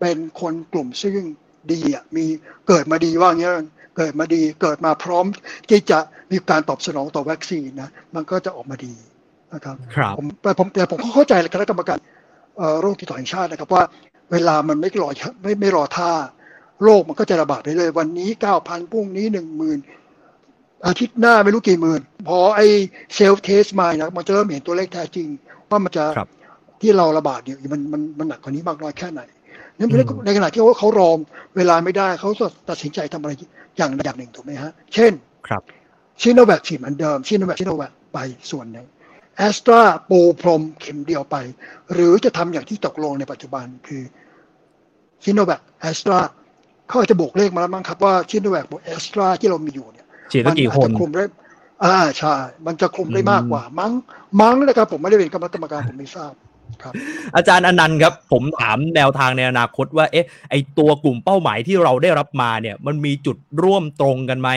เป็นคนกลุ่มซึ่งดีอะมีเกิดมาดีว่างี้เกิดมาดีเกิดมาพร้อมที่จะมีการตอบสนองต่อวัคซีนนะมันก็จะออกมาดีนะครับผมแต่ผมแต่ผมเข้าใจคณะกรรมการโรคติดต่อแห่งชาตินะครับว่าเวลามันไม่รอไม่ไม่รอท่าโรคมันก็จะระบาดไปเลย วันนี้เก้าพันพรุ่งนี้หนึ่งหมื่น อาทิตย์หน้าไม่รู้กี่หมื่น พอไอ้ self test มานะมันจะเริ่มเห็นตัวเลขแท้จริง ว่ามันจะที่เราระบาดเนี่ยมันมันมันหนักกว่านี้มากน้อยแค่ไหนนั่นในขณะที่เขาเขารอเวลาไม่ได้เขาตัดสินใจทำอะไรอย่างอย่างหนึ่งถูกไหมฮะ เช่นครับซีโนแวคฉีดเหมือนเดิมซีโนแวคซีโนแวคไปส่วนหนึ่งแอสตราปูพรมเข็มเดียวไป หรือจะทำอย่างที่ตกลงในปัจจุบันคือซีโนแวคแอสตราเขาจะบวกเลขมาแล้วมั้งครับว่าซีโนแวคบวกแอสตราที่เรามีอยู่ เนี่ยมันอาจจะคลุมได้อ่าใช่ มันจะคลุมได้มากกว่า มั้งมั้งนะครับ ผมไม่ได้เป็นกรรมการผมไม่ทราบอาจารย์อนันต์ครับ ผมถามแนวทางในอนาคตว่า เอ๊ะ ไอตัวกลุ่มเป้าหมายที่เราได้รับมาเนี่ย มันมีจุดร่วมตรงกันไหม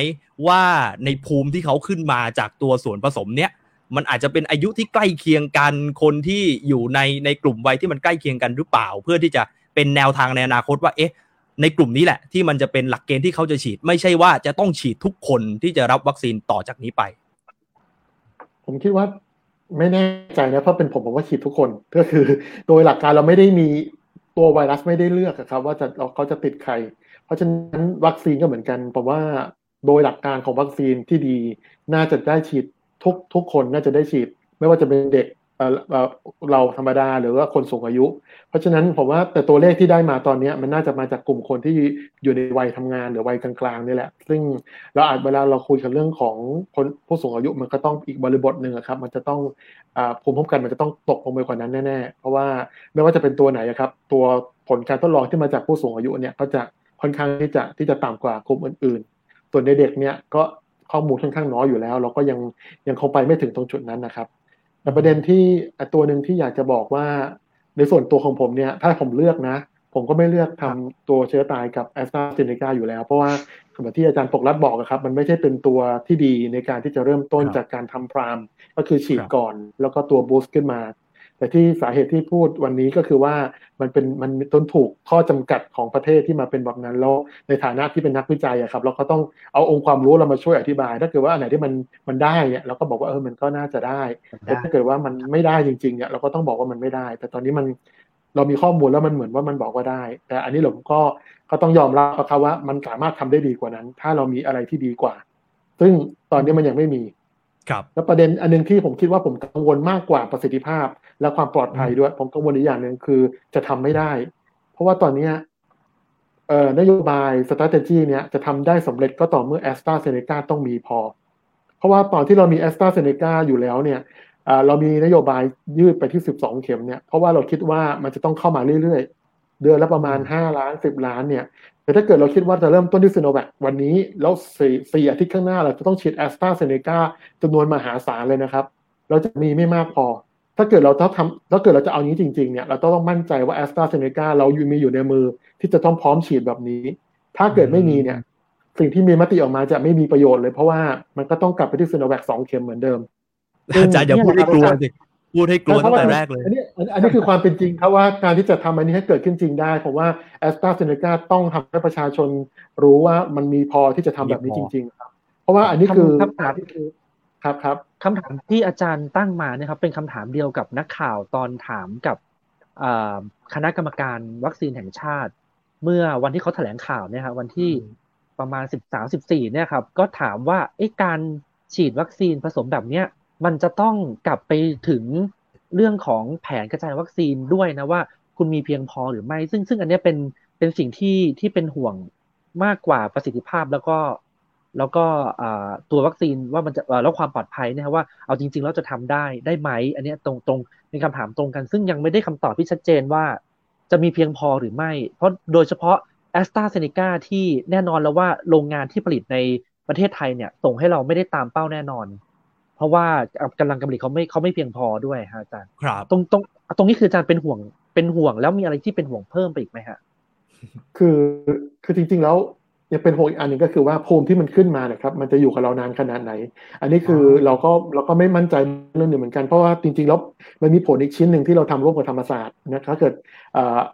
ว่าในภูมิที่เขาขึ้นมาจากตัวส่วนผสมเนี้ยมันอาจจะเป็นอายุที่ใกล้เคียงกันคนที่อยู่ในในกลุ่มวัยที่มันใกล้เคียงกันหรือเปล่า เพื่อที่จะเป็นแนวทางในอนาคตว่า เอ๊ะ ในกลุ่มนี้แหละ ที่มันจะเป็นหลักเกณฑ์ที่เขาจะฉีด ไม่ใช่ว่าจะต้องฉีดทุกคนที่จะรับวัคซีนต่อจากนี้ไป ผมคิดว่าไม่แน่ใจนะเพราะเป็นผมผมว่าฉีดทุกคนก็คือ โดยหลักการเราไม่ได้มีตัวไวรัสไม่ได้เลือกครับ ว่าจะเขาจะติดใคร เพราะฉะนั้นวัคซีนก็เหมือนกันผมว่าโดยหลักการของวัคซีนที่ดี น่าจะได้ฉีดทุกทุกคนน่าจะได้ฉีด ไม่ว่าจะเป็นเด็ก เราธรรมดาหรือว่าคนสูงอายุ เพราะฉะนั้นผมว่าแต่ตัวเลขที่ได้มาตอนนี้มันน่าจะมาจากกลุ่มคนที่อยู่ในวัยทำงานหรือวัยกลางๆนี่แหละ ซึ่งเราอาจเวลาเราคุยกันเรื่องของคนผู้สูงอายุมันก็ต้องอีกบริบทหนึ่งครับ มันจะต้องภูมิคุ้มกันมันจะต้องตกลงไปกว่านั้นแน่ๆเพราะว่าไม่ว่าจะเป็นตัวไหนครับ ตัวผลการทดลองที่มาจากผู้สูงอายุเนี่ยก็จะค่อนข้างที่จะที่จะต่ำกว่ากลุ่มอื่น ๆ ส่วนในเด็กเนี่ยก็ข้อมูลค่อนข้างน้อยอยู่แล้ว เราก็ยังยังคงไปไม่ถึงตรงจุดนั้นนะครับ แต่ประเด็นที่ตัวหนึ่งที่อยากจะบอกว่า ในส่วนตัวของผมเนี่ย ถ้าผมเลือกนะ ผมก็ไม่เลือกทำตัวเชื้อตายกับแอสตราเซเนกาอยู่แล้ว เพราะว่าเหมือนที่อาจารย์ปกรัฐบอกครับ มันไม่ใช่เป็นตัวที่ดีในการที่จะเริ่มต้นจากการทำพรามก็คือฉีดก่อน แล้วก็ตัวบูสต์ขึ้นมา แต่ที่สาเหตุที่พูดวันนี้ก็คือว่ามันเป็นมันต้นถูกข้อจำกัดของประเทศที่มาเป็นแบบนั้นแล้วในฐานะที่เป็นนักวิจัยอะครับ เราก็ต้องเอาองค์ความรู้เรามาช่วยอธิบาย ถ้าเกิดว่าอันไหนที่มันมันได้เนี่ยเราก็บอกว่าเออมันก็น่าจะได้แต่ถ้าเกิดว่ามันไม่ได้จริงๆเนี่ยเราก็ต้องบอกว่ามันไม่ได้ แต่ตอนนี้มันเรามีข้อมูลแล้วมันเหมือนว่ามันบอกว่าได้ แต่อันนี้ผมก็ก็ต้องยอมรับครับว่ามันสามารถทำได้ดีกว่านั้น ถ้าเรามีอะไรที่ดีกว่า ซึ่งตอนนี้มันยังไม่มีครับแล้วประเด็นอันนึงที่ผมคิดว่าผมกังวลมากกว่าประสิทธิภาพ และความปลอดภัยด้วย ผมกังวลอีกอย่างหนึ่งคือจะทำไม่ได้ เพราะว่าตอนนี้เอ่อนโยบาย strategy เนี้ยจะทำได้สำเร็จก็ต่อเมื่อแอสตราเซเนกาต้องมีพอ เพราะว่าตอนที่เรามีแอสตราเซเนกาอยู่แล้วเนี่ยเรามีนโยบายยืดไปที่ 12 เข็มเนี่ยเพราะว่าเราคิดว่ามันจะต้องเข้ามาเรื่อยๆ เดือนละประมาณ 5 ล้าน 10 ล้านเนี่ยแต่ถ้าเกิดเราคิดว่าจะเริ่มต้นที่ซีโนแวควันนี้แล้วสี่สี่อาทิตย์ข้างหน้าเราจะต้องฉีดแอสตราเซเนกาจำนวนมหาศาลเลยนะครับ เราจะมีไม่มากพอ ถ้าเกิดเราต้องทำถ้าเกิดเราจะเอานี้จริงๆเนี่ยเราต้องมั่นใจว่าแอสตราเซเนกาเราอยู่มีอยู่ในมือ ที่จะต้องพร้อมฉีดแบบนี้ ถ้าเกิดไม่มีเนี่ย สิ่งที่มีมติออกมาจะไม่มีประโยชน์เลย เพราะว่ามันก็ต้องกลับไปที่ซีโนแวคสองเข็มเหมือนเดิมอาจารย์อย่าพูดให้กลัวสิพูดให้กลัวตั้งแต่แรกเลยอันนี้อันนี้คือความเป็นจริงครับว่าการที่จะทำอันนี้ให้เกิดขึ้นจริงได้ผมว่าแอสตราเซเนกาต้องทำให้ประชาชนรู้ว่ามันมีพอที่จะทำแบบนี้จริง ๆ ครับ เพราะว่าอันนี้คือคำถามที่คือครับครับ คำถามที่อาจารย์ตั้งมาเนี่ยครับเป็นคำถามเดียวกับนักข่าวตอนถามกับคณะกรรมการวัคซีนแห่งชาติ เมื่อวันที่เขาแถลงข่าวเนี่ยครับวันที่ประมาณสิบสามสิบสี่เนี่ยครับก็ถามว่าไอ้การฉีดวัคซีนผสมแบบเนี้ยมันจะต้องกลับไปถึงเรื่องของแผนกระจายวัคซีนด้วยนะว่า คุณมีเพียงพอหรือไม่ ซึ่งซึ่งอันเนี้ยเป็นเป็นสิ่งที่ที่เป็นห่วงมากกว่าประสิทธิภาพแล้วก็ แล้วก็ตัววัคซีนว่ามันจะแล้วความปลอดภัยนะครับว่าเอาจริง ๆ แล้วจะทำได้ได้ไหม อันนี้ตรงตรงเป็นคำถามตรงกัน ซึ่งยังไม่ได้คำตอบที่ชัดเจนว่า จะมีเพียงพอหรือไม่ เพราะโดยเฉพาะแอสตราเซเนกาที่แน่นอนแล้วว่าโรงงานที่ผลิตในประเทศไทยเนี่ยส่งให้เราไม่ได้ตามเป้าแน่นอน เพราะว่ากำลังการผลิตเขาไม่เขาไม่เพียงพอด้วยฮะอาจารย์ครับตรงตรงตรงนี้คืออาจารย์เป็นห่วงเป็นห่วงแล้วมีอะไรที่เป็นห่วงเพิ่มไปอีกไหมฮะคือคือจริง ๆ แล้ว ยังเป็นห่วงอีกอันหนึ่งก็คือว่าภูมิที่มันขึ้นมาเนี่ยครับ มันจะอยู่กับเรานานขนาดไหน อันนี้คือเราก็เราก็ไม่มั่นใจเรื่องหนึ่งเหมือนกันเพราะว่าจริงๆแล้วมันมีผลอีกชิ้นหนึ่งที่เราทำร่วมกับธรรมศาสตร์นะครับถ้าเกิด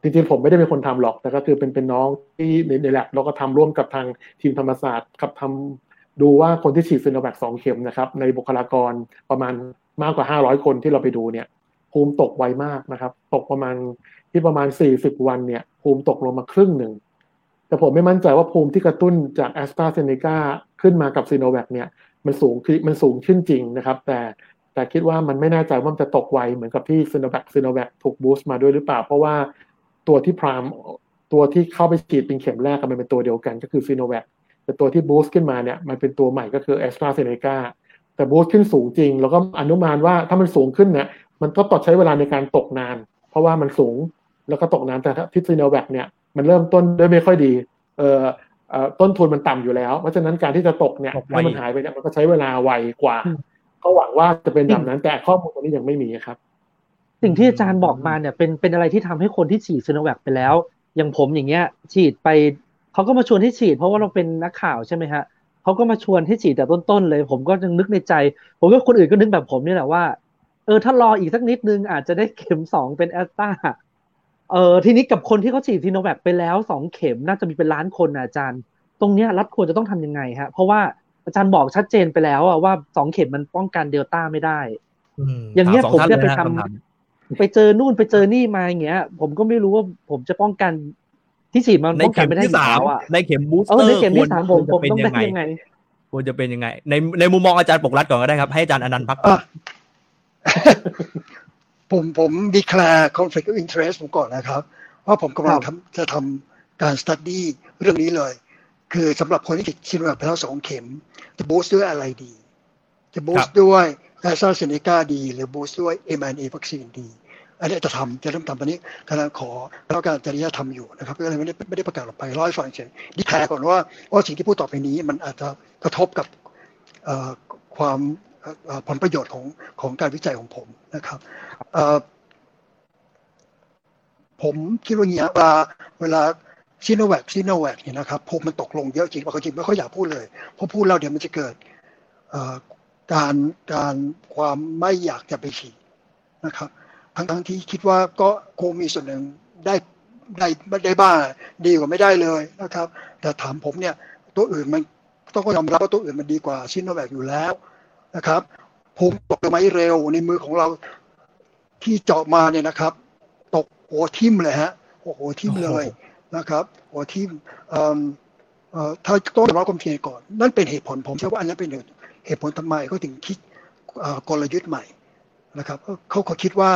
จริงๆผมไม่ได้เป็นคนทำหรอกแต่ก็คือเป็นเป็นน้องที่ในแลบเราก็ทำร่วมกับทางทีมธรรมศาสตร์กับทำดูว่าคนที่ฉีดซีโนแวคสองเข็มนะครับ ในบุคลากรประมาณมากกว่า 500 คนที่เราไปดูเนี่ย ภูมิตกไวมากนะครับ ตกประมาณที่ประมาณ 40 วันเนี่ย ภูมิตกลงมาครึ่งหนึ่ง แต่ผมไม่มั่นใจว่าภูมิที่กระตุ้นจากแอสตราเซเนกาขึ้นมากับซีโนแวคเนี่ยมันสูงคือมันสูงขึ้นจริงนะครับ แต่แต่คิดว่ามันไม่แน่ใจว่ามันจะตกไวเหมือนกับที่ซีโนแวคซีโนแวคถูก boost มาด้วยหรือเปล่า เพราะว่าตัวที่ prime ตัวที่เข้าไปฉีดเป็นเข็มแรกมันเป็นตัวเดียวกันก็คือซีโนแวคแต่ตัวที่ boost ขึ้นมาเนี่ยมันเป็นตัวใหม่ก็คือแอสตราเซเนกาแต่ boost ขึ้นสูงจริง แล้วก็อนุมานว่าถ้ามันสูงขึ้นเนี่ยมันก็ต้องใช้เวลาในการตกนาน เพราะว่ามันสูงแล้วก็ตกนานแต่ที่ซีโนแวคเนี่ย มันเริ่มต้นด้วยไม่ค่อยดี เอ่อต้นทุนมันต่ำอยู่แล้ว เพราะฉะนั้นการที่จะตกเนี่ยให้มันหายไปเนี่ยมันก็ใช้เวลาไวกว่า ก็หวังว่าจะเป็นแบบนั้น แต่ข้อมูลตรงนี้ยังไม่มีครับ สิ่งที่อาจารย์บอกมาเนี่ยเป็นเป็นอะไรที่ทำให้คนที่ฉีดซีโนแวคไปแล้ว อย่างผมอย่างเงี้ย ฉีดไปเขาก็มาชวนให้ฉีด เพราะว่าเราเป็นนักข่าวใช่ไหมฮะเขาก็มาชวนให้ฉีดแต่ต้นๆเลย ผมก็ยังนึกในใจ ผมก็คนอื่นก็นึกแบบผมนี่แหละว่าเออถ้ารออีกสักนิดนึงอาจจะได้เข็มสองเป็นแอสตรา เออทีนี้กับคนที่เขาฉีดซีโนแวคไปแล้วสองเข็มน่าจะมีเป็นล้านคนนะอาจารย์ ตรงเนี้ยรัฐควรจะต้องทำยังไงฮะ เพราะว่าอาจารย์บอกชัดเจนไปแล้วอะว่าสองเข็มมันป้องกันเดลต้าไม่ได้อย่างเงี้ยผมจะไปทำไปเจอนู่นไปเจอนี่มาอย่างเงี้ย ผมก็ไม่รู้ว่าผมจะป้องกันที่ฉีดมันป้องกันไม่ได้สามอะในเข็มบูสเตอร์ในเข็มที่สามผมผมต้องได้ยังไงควรจะเป็นยังไง ในในมุมมองอาจารย์ปกรัฐก่อนก็ได้ครับ ให้อาจารย์อนันต์พัก ผมผมดีแคลร์ conflict of interest ผมก่อนนะครับ ว่าผมกำลังจะทำการ study เรื่องนี้เลย คือสำหรับคนที่ติดชิโนแวคไปแล้วสองเข็ม จะบูสต์ด้วยอะไรดี จะบูสต์ด้วยแอสตราเซเนกาดี หรือบูสต์ด้วย m อ a วัคซีนดี อันนี้จะทำจะเริ่มทำตอนนี้กำลังขอแล้วการจริยธรรมอยู่นะครับก็เลยไม่ได้ไม่ได้ประกาศออกไปร้อยฟังเฉยดีแคร์ก่อนว่าว่าสิ่งที่พูดต่อไปนี้มันอาจจะกระทบกับความ ผลประโยชน์ของของการวิจัยของผมนะครับผมคิดว่าอย่างนี้เวลาเวลาซีโนแวคซีโนแวคเนี่ยนะครับภูมิมันตกลงเยอะจริงบางทีไม่ค่อยอยากพูดเลยเพราะพูดแล้วเดี๋ยวมันจะเกิดการการความไม่อยากจะไปฉีดนะครับ ทั้งทั้งที่คิดว่าก็คงมีส่วนหนึ่งได้ได้ได้บ้างดีกว่าไม่ได้เลยนะครับ แต่ถามผมเนี่ยตัวอื่นมันต้องยอมรับว่าตัวอื่นมันดีกว่าซิโนแวคอยู่แล้ว นะครับภูมิตกไหมเร็วในมือของเราที่เจาะมาเนี่ยนะครับหัวทิ่มเลยฮะหัวทิ่มเลยนะครับหัวทิ่มถ้าต้องรับความจริงก่อน นั่นเป็นเหตุผลผมเชื่อว่าอันนั้นเป็นเหตุผลทำไมเขาถึงคิดกลยุทธ์ใหม่นะครับเขาเขาคิดว่า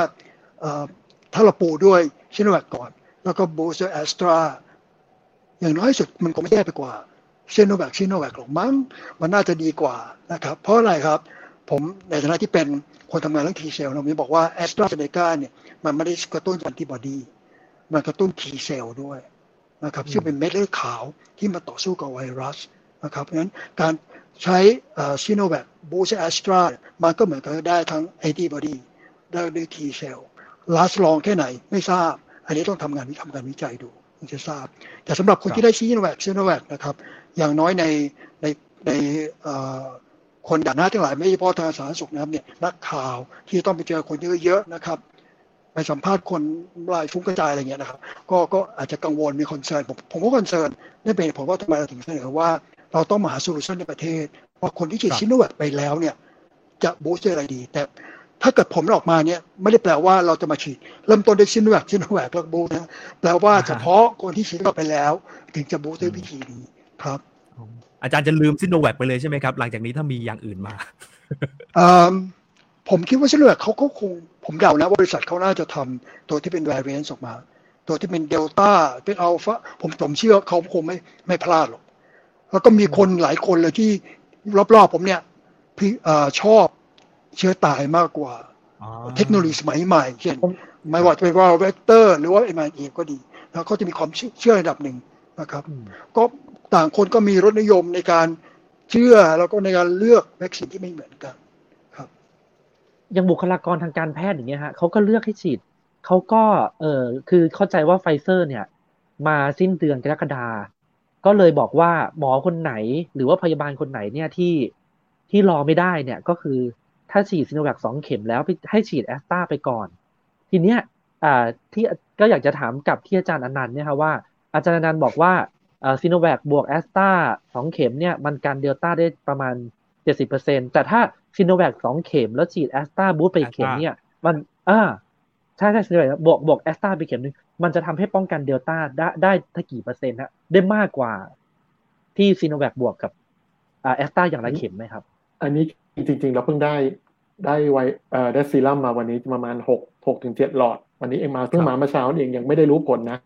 ถ้าเราปูด้วยซีโนแวคก่อน แล้วก็ boost แอสตราอย่างน้อยสุดมันก็ไม่แย่ไปกว่า ซีโนแวคซีโนแวคหรอกมั้งมันน่าจะดีกว่านะครับ เพราะอะไรครับผมในฐานะที่เป็นคนทำงานเรื่อง T cell เรามีบอกว่าแอสตราเซเนกาเนี่ยมันไม่ได้กระตุ้นแอนติบอดีมันกระตุ้น T cell ด้วยนะครับซึ่งเป็นเม็ดเลือดขาวที่มาต่อสู้กับไวรัสนะครับเพราะฉะนั้นการใช้ซีโนแวค boost แอสตรามันก็เหมือนกับได้ทั้งแอนติบอดีได้ด้วย T cell last long แค่ไหนไม่ทราบ อันนี้ต้องทำงานวิทำการวิจัยดูถึงจะทราบ แต่สำหรับคนที่ได้ซีโนแวคซีโนแวคนะครับ อย่างน้อยในในในคนด่านหน้าทั้งหลายไม่เฉพาะทางสาธารณสุขนะครับเนี่ยนักข่าวที่ต้องไปเจอคนเยอะๆนะครับไปสัมภาษณ์น้ำลายฟุ้งกระจายอะไรเงี้ยนะครับก็ก็อาจจะกังวลมี concern ผมผมก็ concern นี่เป็นผมว่าทำไมเราถึงเสนอว่า เราต้องมาหา solution ในประเทศเพราะคนที่ฉีดซิโนแวคไปแล้วเนี่ย จะ boost อะไรดี แต่ถ้าเกิดผมออกมาเนี่ยไม่ได้แปลว่าเราจะมาฉีดเริ่มต้นด้วยซิโนแวคซิโนแวคแล้ว boost นะแปลว่าเฉพาะคนที่ฉีดไปแล้ว ถึงจะ boost ด้วยวิธีนี้ ครับ อาจารย์จะลืมซิโนแวคไปเลยใช่ไหมครับ หลังจากนี้ถ้ามีอย่างอื่นมาผมคิดว่าซิโนแวคเขาก็คง ผมเดานะว่าบริษัทเขาน่าจะทำตัวที่เป็น variant ออกมา ตัวที่เป็นเดลต้าเป็นอัลฟาผมผมเชื่อเขาคงไม่ไม่พลาดหรอก แล้วก็มีคนหลายคนเลยที่รอบๆผมเนี่ยพี่ชอบเชื้อตายมากกว่า เทคโนโลยีสมัยใหม่เช่นไม่ว่าจะเป็นว่าเวกเตอร์ หรือว่าเอ็มไอก็ดี แล้วก็จะมีความเชื่อระดับหนึ่งนะครับ ก็ ต่างคนก็มีรสนิยมในการเชื่อแล้วก็ในการเลือกวัคซีนที่ไม่เหมือนกันครับอย่างบุคลากรทางการแพทย์อย่างเงี้ยฮะเขาก็เลือกให้ฉีดเขาก็เออคือเข้าใจว่าไฟเซอร์เนี่ย มาสิ้นเดือนกรกฎาก็เลยบอกว่าหมอคนไหน หรือว่าพยาบาลคนไหนเนี่ยที่ที่รอไม่ได้เนี่ยก็คือถ้าฉีดซีโนแวคสองเข็มแล้วให้ฉีดแอสตราไปก่อน ทีเนี้ยอ่าที่ก็อยากจะถามกับที่อาจารย์อนันต์เนี่ยครับว่า อาจารย์อนันต์บอกว่า ซีโนแวคบวกแอสตราสองเข็มเนี่ยมันกันเดลต้าได้ประมาณเจ็ดสิบเปอร์เซ็นต์แต่ถ้าซีโนแวคสองเข็มแล้วฉีดแอสตรา boost ไปเข็มเนี่ย มันอ่าใช่ใช่ซีโนแวคบวกบวกแอสตราไปเข็มนึง มันจะทำให้ป้องกันเดลต้าได้ได้ถ้ากี่เปอร์เซ็นต์ฮะได้มากกว่าที่ซีโนแวคบวกกับแอสตราอย่างละเข็มไหมครับ อันนี้จริง ๆ เราเพิ่งได้ได้ไวเอ่อได้ซีรั่มมาวันนี้ประมาณหกหกถึงเจ็ดหลอด วันนี้เองมาเพิ่งมาเมื่อเช้าเองยังไม่ได้รู้ผลนะ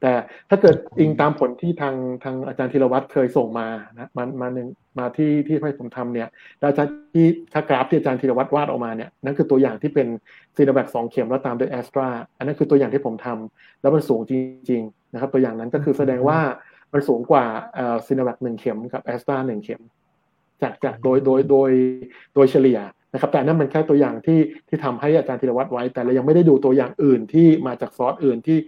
แต่ถ้าเกิดอิงตามผลที่ทางทางอาจารย์ธีรวัตรเคยส่งมานะมามาหนึ่งมาที่ที่ให้ผมทำเนี่ยแล้วที่ถ้ากราฟที่อาจารย์ธีรวัตรวาดออกมาเนี่ยนั่นคือตัวอย่างที่เป็นซีโนแวคสองเข็มแล้วตามด้วยแอสตราอันนั้นคือตัวอย่างที่ผมทำแล้วมันสูงจริง ๆ นะครับ ตัวอย่างนั้นก็คือแสดงว่ามันสูงกว่าซีโนแวคหนึ่งเข็มกับแอสตราหนึ่งเข็มจากจากโดยโดยโดยโดยเฉลี่ย นะครับแต่นั่นมันแค่ตัวอย่างที่ที่ทำให้อาจารย์ธีรวัตรไว้ แต่เรายังไม่ได้ดูตัวอย่างอื่นที่มาจากซอสอื่นที่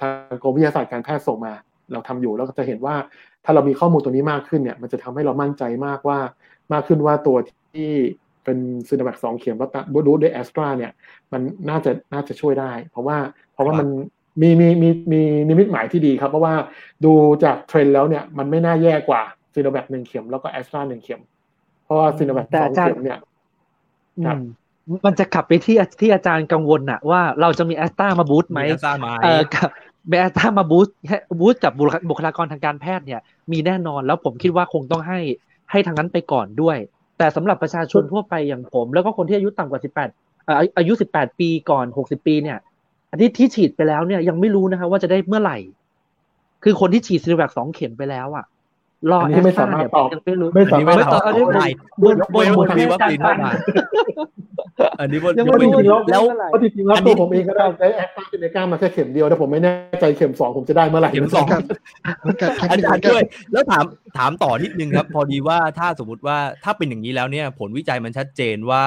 ทางกรมวิทยาศาสตร์การแพทย์ส่งมา เราทำอยู่แล้วก็จะเห็นว่าถ้าเรามีข้อมูลตัวนี้มากขึ้นเนี่ยมันจะทำให้เรามั่นใจมากว่ามากขึ้นว่าตัวที่เป็นซีโนแวคสองเข็มแล้ว boost ด้วยแอสตราเนี่ยมันน่าจะน่าจะช่วยได้ เพราะว่าเพราะว่ามันมีมีมีมีนิมิตหมายที่ดีครับ เพราะว่าดูจากเทรนด์แล้วเนี่ยมันไม่น่าแย่กว่าซีโนแวคหนึ่งเข็มแล้วก็แอสตราหนึ่งเข็ม เพราะว่าซีโนแวคสองเข็มเนี่ย มันจะขับไปที่ที่อาจารย์กังวลน่ะ ว่าเราจะมีแอสตรามา boost ไหมแอสตราไหมเออกับแอสตรามา boost boost กับบุคลากรทางการแพทย์เนี่ย มีแน่นอนแล้วผมคิดว่าคงต้องให้ให้ทางนั้นไปก่อนด้วย แต่สำหรับประชาชนทั่วไปอย่างผม แล้วก็คนที่อายุต่ำกว่าสิบแปดอายุสิบแปดปีก่อนหกสิบปีเนี่ยอันที่ที่ฉีดไปแล้วเนี่ยยังไม่รู้นะครับว่าจะได้เมื่อไหร่ คือคนที่ฉีดซีโนแวคสองเข็มไปแล้วอะ รอแอสตราเนี่ยยังไม่รู้ไม่สามารถตอบได้บนบนบนมีวัคซีนเข้ามาอันนี้บนยังไม่รู้แล้วเพราะจริงๆแล้วตัวผมเองก็ได้ใช้แอสตราเซเนกามาแค่เข็มเดียวแต่ผมไม่แน่ใจเข็มสองผมจะได้เมื่อไหร่เข็มสองอาจารย์ด้วยแล้วถามถามต่อนิดนึงครับ พอดีว่าถ้าสมมติว่าถ้าเป็นอย่างนี้แล้วเนี่ย ผลวิจัยมันชัดเจนว่า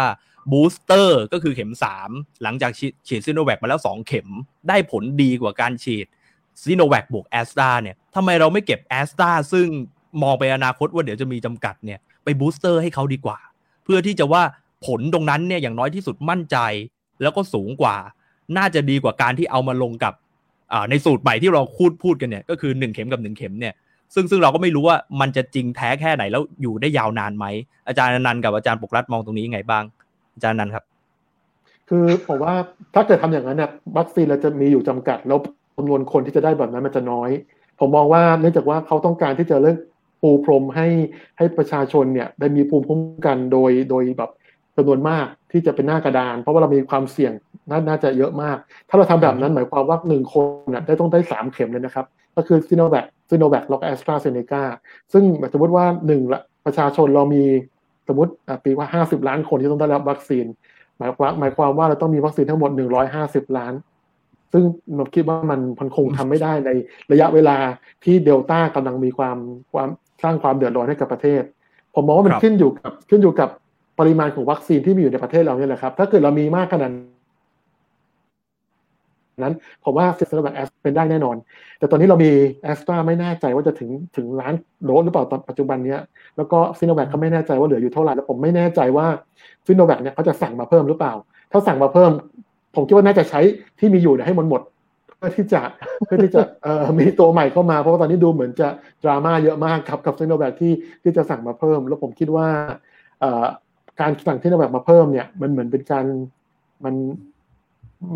booster ก็คือเข็มสามหลังจากฉีดซีโนแวคมาแล้วสองเข็มได้ผลดีกว่าการฉีดซีโนแวคบวกแอสตราเนี่ยทำไมเราไม่เก็บแอสตราซึ่ง มองไปอนาคตว่าเดี๋ยวจะมีจำกัดเนี่ยไปบูสเตอร์ให้เขาดีกว่า เพื่อที่จะว่าผลตรงนั้นเนี่ยอย่างน้อยที่สุดมั่นใจ แล้วก็สูงกว่า น่าจะดีกว่าการที่เอามาลงกับในสูตรใหม่ที่เราพูดพูดกันเนี่ยก็คือ 1 เข็มกับ 1 เข็มเนี่ยซึ่งซึ่งเราก็ไม่รู้ว่ามันจะจริงแท้แค่ไหนแล้วอยู่ได้ยาวนานไหม อาจารย์นันกับอาจารย์ปกรัฐมองตรงนี้ยังไงบ้าง อาจารย์นันครับ คือผมว่าถ้าเกิดทำอย่างนั้นเนี่ยวัคซีนเราจะมีอยู่จำกัด แล้วจำนวนคนที่จะได้แบบนั้นมันจะน้อย ผมมองว่าเนื่องจากว่าเขาต้องการที่จะเลิก ปูพรมให้ให้ประชาชนเนี่ยได้มีภูมิคุ้มกันโดยโดยแบบจำนวนมากที่จะเป็นหน้ากระดาน เพราะว่าเรามีความเสี่ยงนน่าจะเยอะมาก ถ้าเราทำแบบนั้นหมายความว่าหนึ่งคนเนี่ยได้ต้องได้สามเข็มเลยนะครับ ก็คือซีโนแวคซีโนแวคแล้วก็แอสตราเซเนกาซึ่งสมมติว่าหนึ่งละประชาชนเรามีสมมติปีว่าห้าสิบล้านคนที่ต้องได้รับวัคซีน หมายความหมายความว่าเราต้องมีวัคซีนทั้งหมดหนึ่งร้อยห้าสิบล้าน ซึ่งเราคิดว่ามันมันคงทำไม่ได้ในระยะเวลาที่เดลต้ากำลังมีความความ สร้างความเดือดร้อนให้กับประเทศ ผมมองว่ามันขึ้นอยู่กับขึ้นอยู่กับปริมาณของวัคซีนที่มีอยู่ในประเทศเราเนี่ยแหละครับ ถ้าเกิดเรามีมากขนาดนั้นผมว่าซิสเตอร์แบบแอสเป็นได้แน่นอน แต่ตอนนี้เรามีแอสตราไม่แน่ใจว่าจะถึงถึงล้านโดสหรือเปล่าตอนปัจจุบันเนี้ยแล้วก็ซิโนแวคก็ไม่แน่ใจว่าเหลืออยู่เท่าไหร่แล้วผมไม่แน่ใจว่าซิโนแวคเนี่ยเขาจะสั่งมาเพิ่มหรือเปล่า ถ้าสั่งมาเพิ่ม ผมคิดว่าน่าจะใช้ที่มีอยู่เนี่ยให้มันหมดเพื่อที่จะเพื่อที่จะเอ่อมีตัวใหม่เข้ามา เพราะว่าตอนนี้ดูเหมือนจะดราม่าเยอะมากครับกับซิโนแวคที่ที่จะสั่งมาเพิ่ม แล้วผมคิดว่าเอ่อการสั่งซิโนแวคมาเพิ่มเนี่ยมันเหมือนเป็นการมัน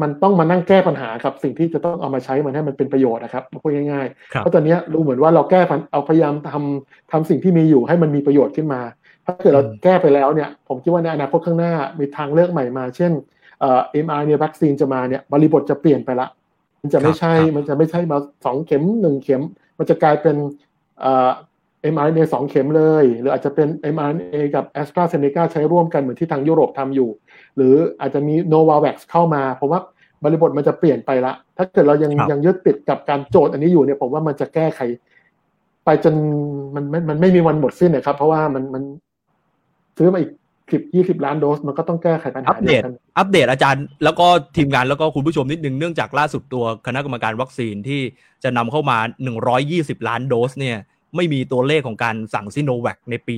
มันต้องมานั่งแก้ปัญหาครับสิ่งที่จะต้องเอามาใช้มันให้มันเป็นประโยชน์นะครับพูดง่ายๆเพราะตอนนี้รู้เหมือนว่าเราแก้เอาพยายามทำทำสิ่งที่มีอยู่ให้มันมีประโยชน์ขึ้นมา ถ้าเกิดเราแก้ไปแล้วเนี่ยผมคิดว่าในอนาคตข้างหน้ามีทางเลือกใหม่มา เช่นเอ่อ mRNA วัคซีนจะมาเนี่ยบริบทจะเปลี่ยนไปละ มันจะไม่ใช่ มันจะไม่ใช่มาสองเข็มหนึ่งเข็ม มันจะกลายเป็นเอ่อ mRNA สองเข็มเลย หรืออาจจะเป็น mRNA กับ a s t r a z เซ e c a ใช้ร่วมกันเหมือนที่ทางยุโรปทำอยู่ หรืออาจจะมี Novavax เข้ามา เพราะว่าบริบทมันจะเปลี่ยนไปละ ถ้าเกิดเรายังยังยึดติดกับการโจทย์อันนี้อยู่เนี่ยผมว่ามันจะแก้ไข ไปจนมันมันมันไม่มีวันหมดสิ้นนะครับ เพราะว่ามันมันซื้อมาอีก สิบยี่สิบล้านโดสมันก็ต้องแก้ไขปัญหาอัปเดตอัปเดตอาจารย์ แล้วก็ทีมงานแล้วก็คุณผู้ชมนิดนึงเนื่องจากล่าสุดตัวคณะกรรมการวัคซีนที่จะนำเข้ามา120ล้านโดสเนี่ยไม่มีตัวเลขของการสั่งซิโนแวคในปี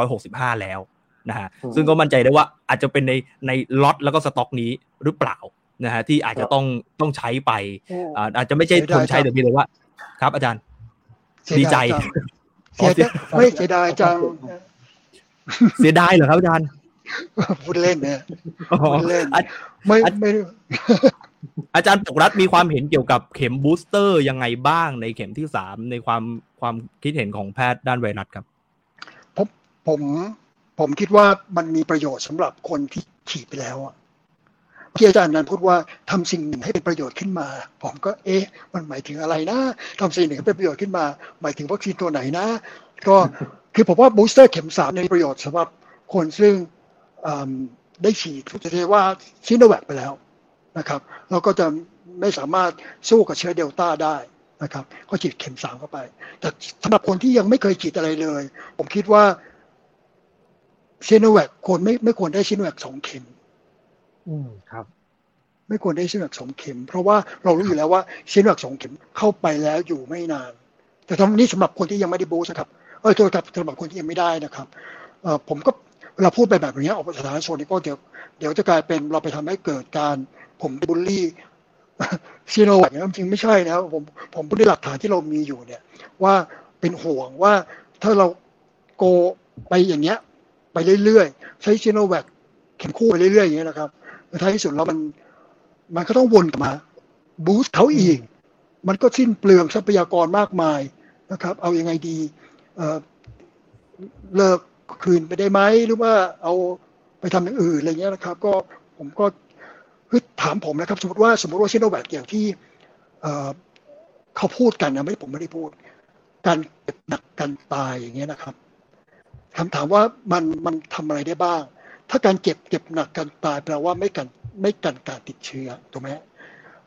2565 แล้วนะฮะซึ่งก็มั่นใจได้ว่าอาจจะเป็นในในล็อตแล้วก็สต็อกนี้หรือเปล่านะฮะที่อาจจะต้องต้องใช้ไปอาจจะไม่ใช่คนใช้แต่เพียงแต่ว่า ครับอาจารย์ ดีใจเสียไม่เสียดายจัง เสียดายเหรอครับอาจารย์พูดเล่นเนี่ยพูดเล่นไม่ไม่อาจารย์ปกรัฐมีความเห็นเกี่ยวกับเข็มบูสเตอร์ยังไงบ้างในเข็มที่สามในความความคิดเห็นของแพทย์ด้านไวรัสครับผมผมผมคิดว่ามันมีประโยชน์สำหรับคนที่ฉีดไปแล้วอะที่อาจารย์นั้นพูดว่าทำสิ่งหนึ่งให้เป็นประโยชน์ขึ้นมา ผมก็เอ๊ะ มันหมายถึงอะไรนะทำสิ่งหนึ่งให้เป็นประโยชน์ขึ้นมา หมายถึงวัคซีนตัวไหนนะ ก็ คือผมว่าบูสเตอร์เข็มสามมีประโยชน์สำหรับคนซึ่งได้ฉีดจะเรียกว่าซิโนแวคไปแล้วนะครับเราก็จะไม่สามารถสู้กับเชื้อเดลต้าได้นะครับ ก็ฉีดเข็มสามเข้าไป แต่สำหรับคนที่ยังไม่เคยฉีดอะไรเลย ผมคิดว่าซีโนแวคควรไม่ไม่ควรได้ซีโนแวคสองเข็ม อืมครับ ไม่ควรได้ซีโนแวคสองเข็ม เพราะว่าเรารู้อยู่แล้วว่าซีโนแวคสองเข็มเข้าไปแล้วอยู่ไม่นาน แต่ทั้งนี้สำหรับคนที่ยังไม่ได้ boost ครับ เออโทษครับสำหรับคนที่ยังไม่ได้นะครับเออผมก็เราพูดไปแบบนี้ออกสาธารณชนนี่ก็เดี๋ยวเดี๋ยวจะกลายเป็นเราไปทำให้เกิดการผมบูลลี่ซีโนแวคจริงไม่ใช่นะผมผมพูดด้วยหลักฐานที่เรามีอยู่เนี่ย ว่าเป็นห่วงว่าถ้าเราโกไปอย่างเงี้ย ไปเรื่อยๆ ใช้ซีโนแวคเข็มคู่ไปเรื่อยๆอย่างเงี้ยนะครับท้ายที่สุดแล้วมันมันก็ต้องวนกลับมาบูสต์เขาอีก มันก็สิ้นเปลืองทรัพยากรมากมายนะครับ เอาอยัางไงดี เลิกคืนไปได้ไหมหรือว่าเอาไปทำอย่างอื่นอะไรเงี้ยนะครับ ก็ผมก็คือถามผมนะครับ สมมติว่าสมมติว่าซิโนแวคอย่างที่เขาพูดกันนะไม่ผมไม่ได้พูด การเก็บหนักการตายอย่างเงี้ยนะครับคำถามว่ามันมันทำอะไรได้บ้าง ถ้าการเก็บเก็บหนักการตายแปลว่าไม่กันไม่กันการติดเชื้อถูกไหม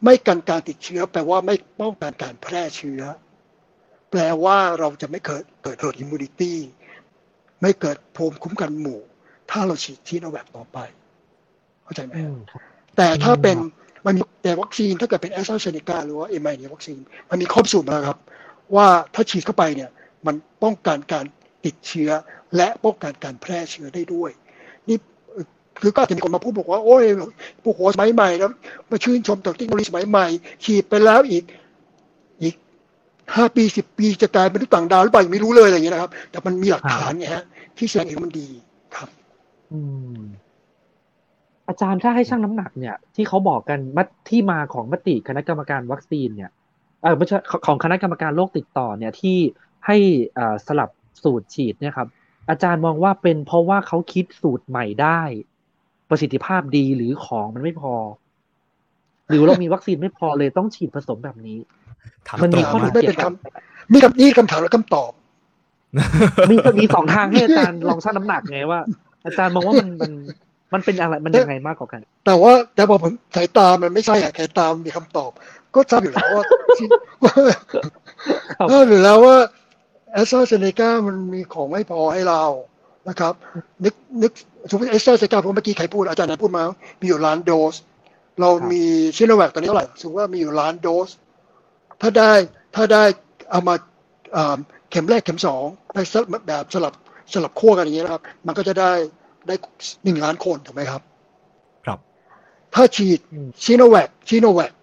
ไม่กันการติดเชื้อ แปลว่าไม่ป้องกันการแพร่เชื้อ แปลว่าเราจะไม่เกิดเกิด herd immunity ไม่เกิดภูมิคุ้มกันหมู่ ถ้าเราฉีดซีโนแวคต่อไป เข้าใจไหมแต่ถ้าเป็นมันมีแต่วัคซีนถ้าเกิดเป็นแอสตราเซเนกาหรือว่าเอ็มไอเนี่ยวัคซีน มันมีครอบสูตรมาครับ ว่าถ้าฉีดเข้าไปเนี่ย มันป้องกันการติดเชื้อ และป้องกันการแพร่เชื้อได้ด้วย นี่คือก็จะมีคนมาพูดบอกว่า โอ้ยผู้หัวสมัยใหม่แล้วมาชื่นชมต่อเทคโนโลยีสมัยใหม่ฉีดไปแล้วอีกอีก ห้าปีสิบปีจะกลายเป็นต่างดาวหรือเปล่าไม่รู้เลยอะไรอย่างเงี้ยนะครับ แต่มันมีหลักฐานไงฮะ ที่แสดงเห็นมันดีครับ อืม อาจารย์ถ้าให้ช่างน้ำหนักเนี่ย ที่เขาบอกกันมัที่มาของมติคณะกรรมการวัคซีนเนี่ยเออไม่ใช่ของคณะกรรมการโรคติดต่อเนี่ยที่ให้อ่าสลับสูตรฉีดเนี่ยครับ อาจารย์มองว่าเป็นเพราะว่าเขาคิดสูตรใหม่ได้ ประสิทธิภาพดีหรือของมันไม่พอ หรือเรามีวัคซีนไม่พอเลยต้องฉีดผสมแบบนี้ มันมีข้อไม่เป็นคำมีคำนี้คำถามและคำตอบ มีมีสองทางให้อาจารย์ลองชั่งน้ำหนักไงว่า อาจารย์มองว่ามันมันมันเป็นอะไรมันยังไงมากกว่ากัน แต่ว่าแต่พอผมสายตามันไม่ใช่อะสายตามีคำตอบ ก็ทราบอยู่แล้วว่าทราบอยู่แล้วว่าแอสตราเซเนกามันมีของไม่พอให้เรานะครับ นึกนึกสมมติแอสตราเซเนกาผมเมื่อกี้ใครพูดอาจารย์นั้นพูดมา มีอยู่ล้านโดส เรามีชิโนแวคตอนนี้เท่าไหร่สมมติว่ามีอยู่ล้านโดส ถ้าได้ถ้าได้เอามาเข็มแรกเข็มสองแบบสลับสลับขั้วกันอย่างเงี้ยนะครับ มันก็จะได้ได้หนึ่งล้านคนถูกไหมครับ ครับ ถ้าฉีดชิโนแวคชิโนแวค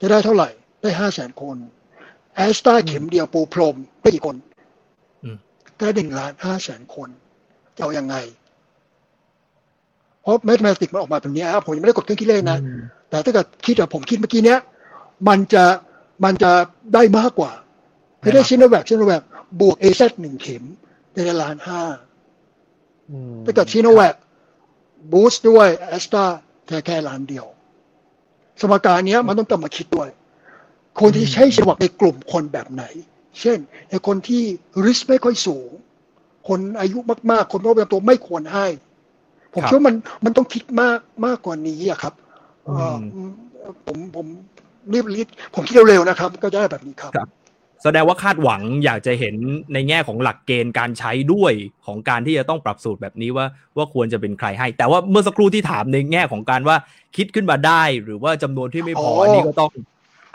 จะได้เท่าไหร่ ได้ห้าแสนคนแอสตราเข็มเดียวปูพรมได้กี่คนได้หนึ่งล้านห้าแสนคนจะเอาอยัางไง เพราะ mathematic มันออกมาแบบนี้ครับผมยังไม่ได้กดเครื่องคิดเลขนะ แต่ถ้าเกิดคิดแบบผมคิดเมื่อกี้เนี้ย มันจะ มันจะได้มากกว่าคือได้ซิโนแวคซิโนแวคบวก AZ หนึ่งเข็มได้ล้านห้าถ้าเกิดซิโนแวค boost ด้วยแอสตราแค่แค่ล้านเดียว สมการเนี้ยมันต้องกลับมาคิดด้วย คนที่ใช้ฉบับในกลุ่มคนแบบไหน เช่น ในคนที่ risk ไม่ค่อยสูง คนอายุมากๆ คนโรคประจำตัวไม่ควรให้ ผมครับคิดว่ามันมันต้องคิดมากมากกว่านี้อะครับเอ่ออืมผมผม รีบรีบผมคิดเร็วๆนะครับ ก็จะได้แบบนี้ครับครับ แสดงว่าคาดหวังอยากจะเห็นในแง่ของหลักเกณฑ์การใช้ด้วยของการที่จะต้องปรับสูตรแบบนี้ว่าว่าควรจะเป็นใครให้ แต่ว่าเมื่อสักครู่ที่ถามในแง่ของการว่าคิดขึ้นมาได้ หรือว่าจำนวนที่ไม่พออ๋ออัอันนี้ก็ต้อง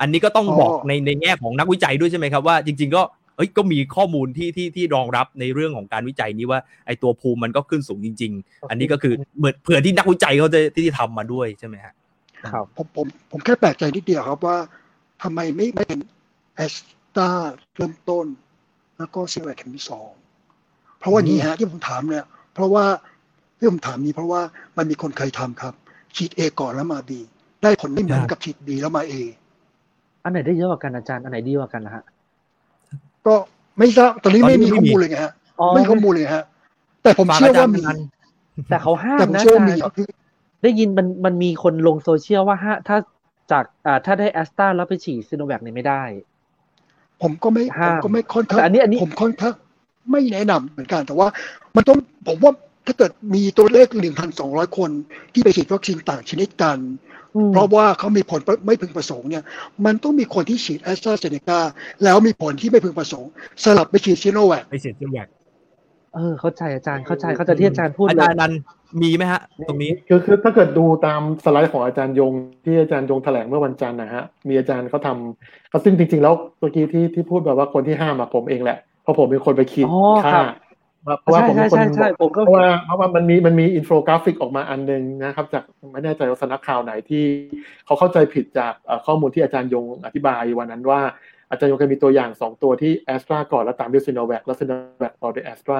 อันนี้ก็ต้องอ๋อบอกในในแง่ของนักวิจัยด้วยใช่ไหมครับว่าจริง ๆ ก็เอ้ยก็มีข้อมูลที่ที่ที่รองรับในเรื่องของการวิจัยนี้ว่าไอตัวภูมิมันก็ขึ้นสูงจริง ๆ อันนี้ก็คือเหมือนเผื่อที่นักวิจัยเขาจะที่ทำมาด้วยใช่ไหมฮะ ครับผมผมผมแค่แปลกใจนิดเดียวครับว่าทำไมไม่ไม่เป็นแอสตาเริ่มต้น แล้วก็ซีโนแวคเข็มที่สองเพราะว่านี้ฮะที่ผมถามเนี่ย เพราะว่าที่ผมถามนี้เพราะว่ามันมีคนเคยทำครับ ฉีดเอก่อนแล้วมาบีได้ผลไม่เหมือนกับฉีดบีแล้วมาเออันไหนได้เยอะกว่ากันอาจารย์ อันไหนดีกว่ากันนะฮะ ก็ไม่ทราบตอนนี้ตอนไม่นี้มีไม่ข้อมีมูลเลยไงฮะอ๋อไม่มีข้อมูลเลยฮะแต่ผมฝากเชื่ออาจารว่าย์มีนันแต่เขาห้ามแต่ผมนะเชื่ออาว่าจารมีย์คือ ได้ยินมันมันมีคนลงโซเชียลว่าฮะถ้าจากอ่าถ้าได้แอสตราแล้วไปฉีดซิโนแวคเนี่ยไม่ได้ ผมก็ไม่ผห้ามมก็ไม่ค่อนข้างแต่อันนี้อันนี้ผมค่อนข้างไม่แนะนำเหมือนกัน แต่ว่า มันต้องผมว่าถ้าเกิดมีตัวเลขหนึ่งพันสองร้อยคนที่ไปฉีดวัคซีนต่างชนิดกันอืมเพราะว่าเขามีผลไม่พึงประสงค์เนี่ย มันต้องมีคนที่ฉีดแอสตราเซเนกาแล้วมีผลที่ไม่พึงประสงค์ สลับไปฉีดซีโนแวคไปเสียเรื่องแยก เออเข้าใจอาจารย์เข้าใจเข้าใจที่อาจารย์พูดอาเลจายรย์นันมีไหมฮะ ตรงนี้คือคือถ้าเกิดดูตามสไลด์ของอาจารย์ยง ที่อาจารย์ยงแถลงเมื่อวันจันทร์นะฮะมีอาจารย์เขาทำเขาซึ่งจริง ๆ แล้วเมื่อกี้ที่ที่พูดแบบว่าคนที่ห้ามอะผมเองแหละเพราะผมเป็นคนไปคิดอ๋อค่าครับเพราะว่าใช่ผมเป็นคนใช่ใช่ผมก็เพราะว่าเพราะว่ามันมีมันมีอินโฟกราฟิกออกมาอันหนึ่งนะครับ จากไม่แน่ใจว่าสำนักข่าวไหนที่เขาเข้าใจผิดจากเอ่อข้อมูลที่อาจารย์ยงอธิบายวันนั้นว่า อาจารย์ยงเคยมีตัวอย่างสองตัวที่แอสตราก่อนแล้วตามด้วยซีโนแวคแล้วซีโนแวคต่อด้วยแอสตรา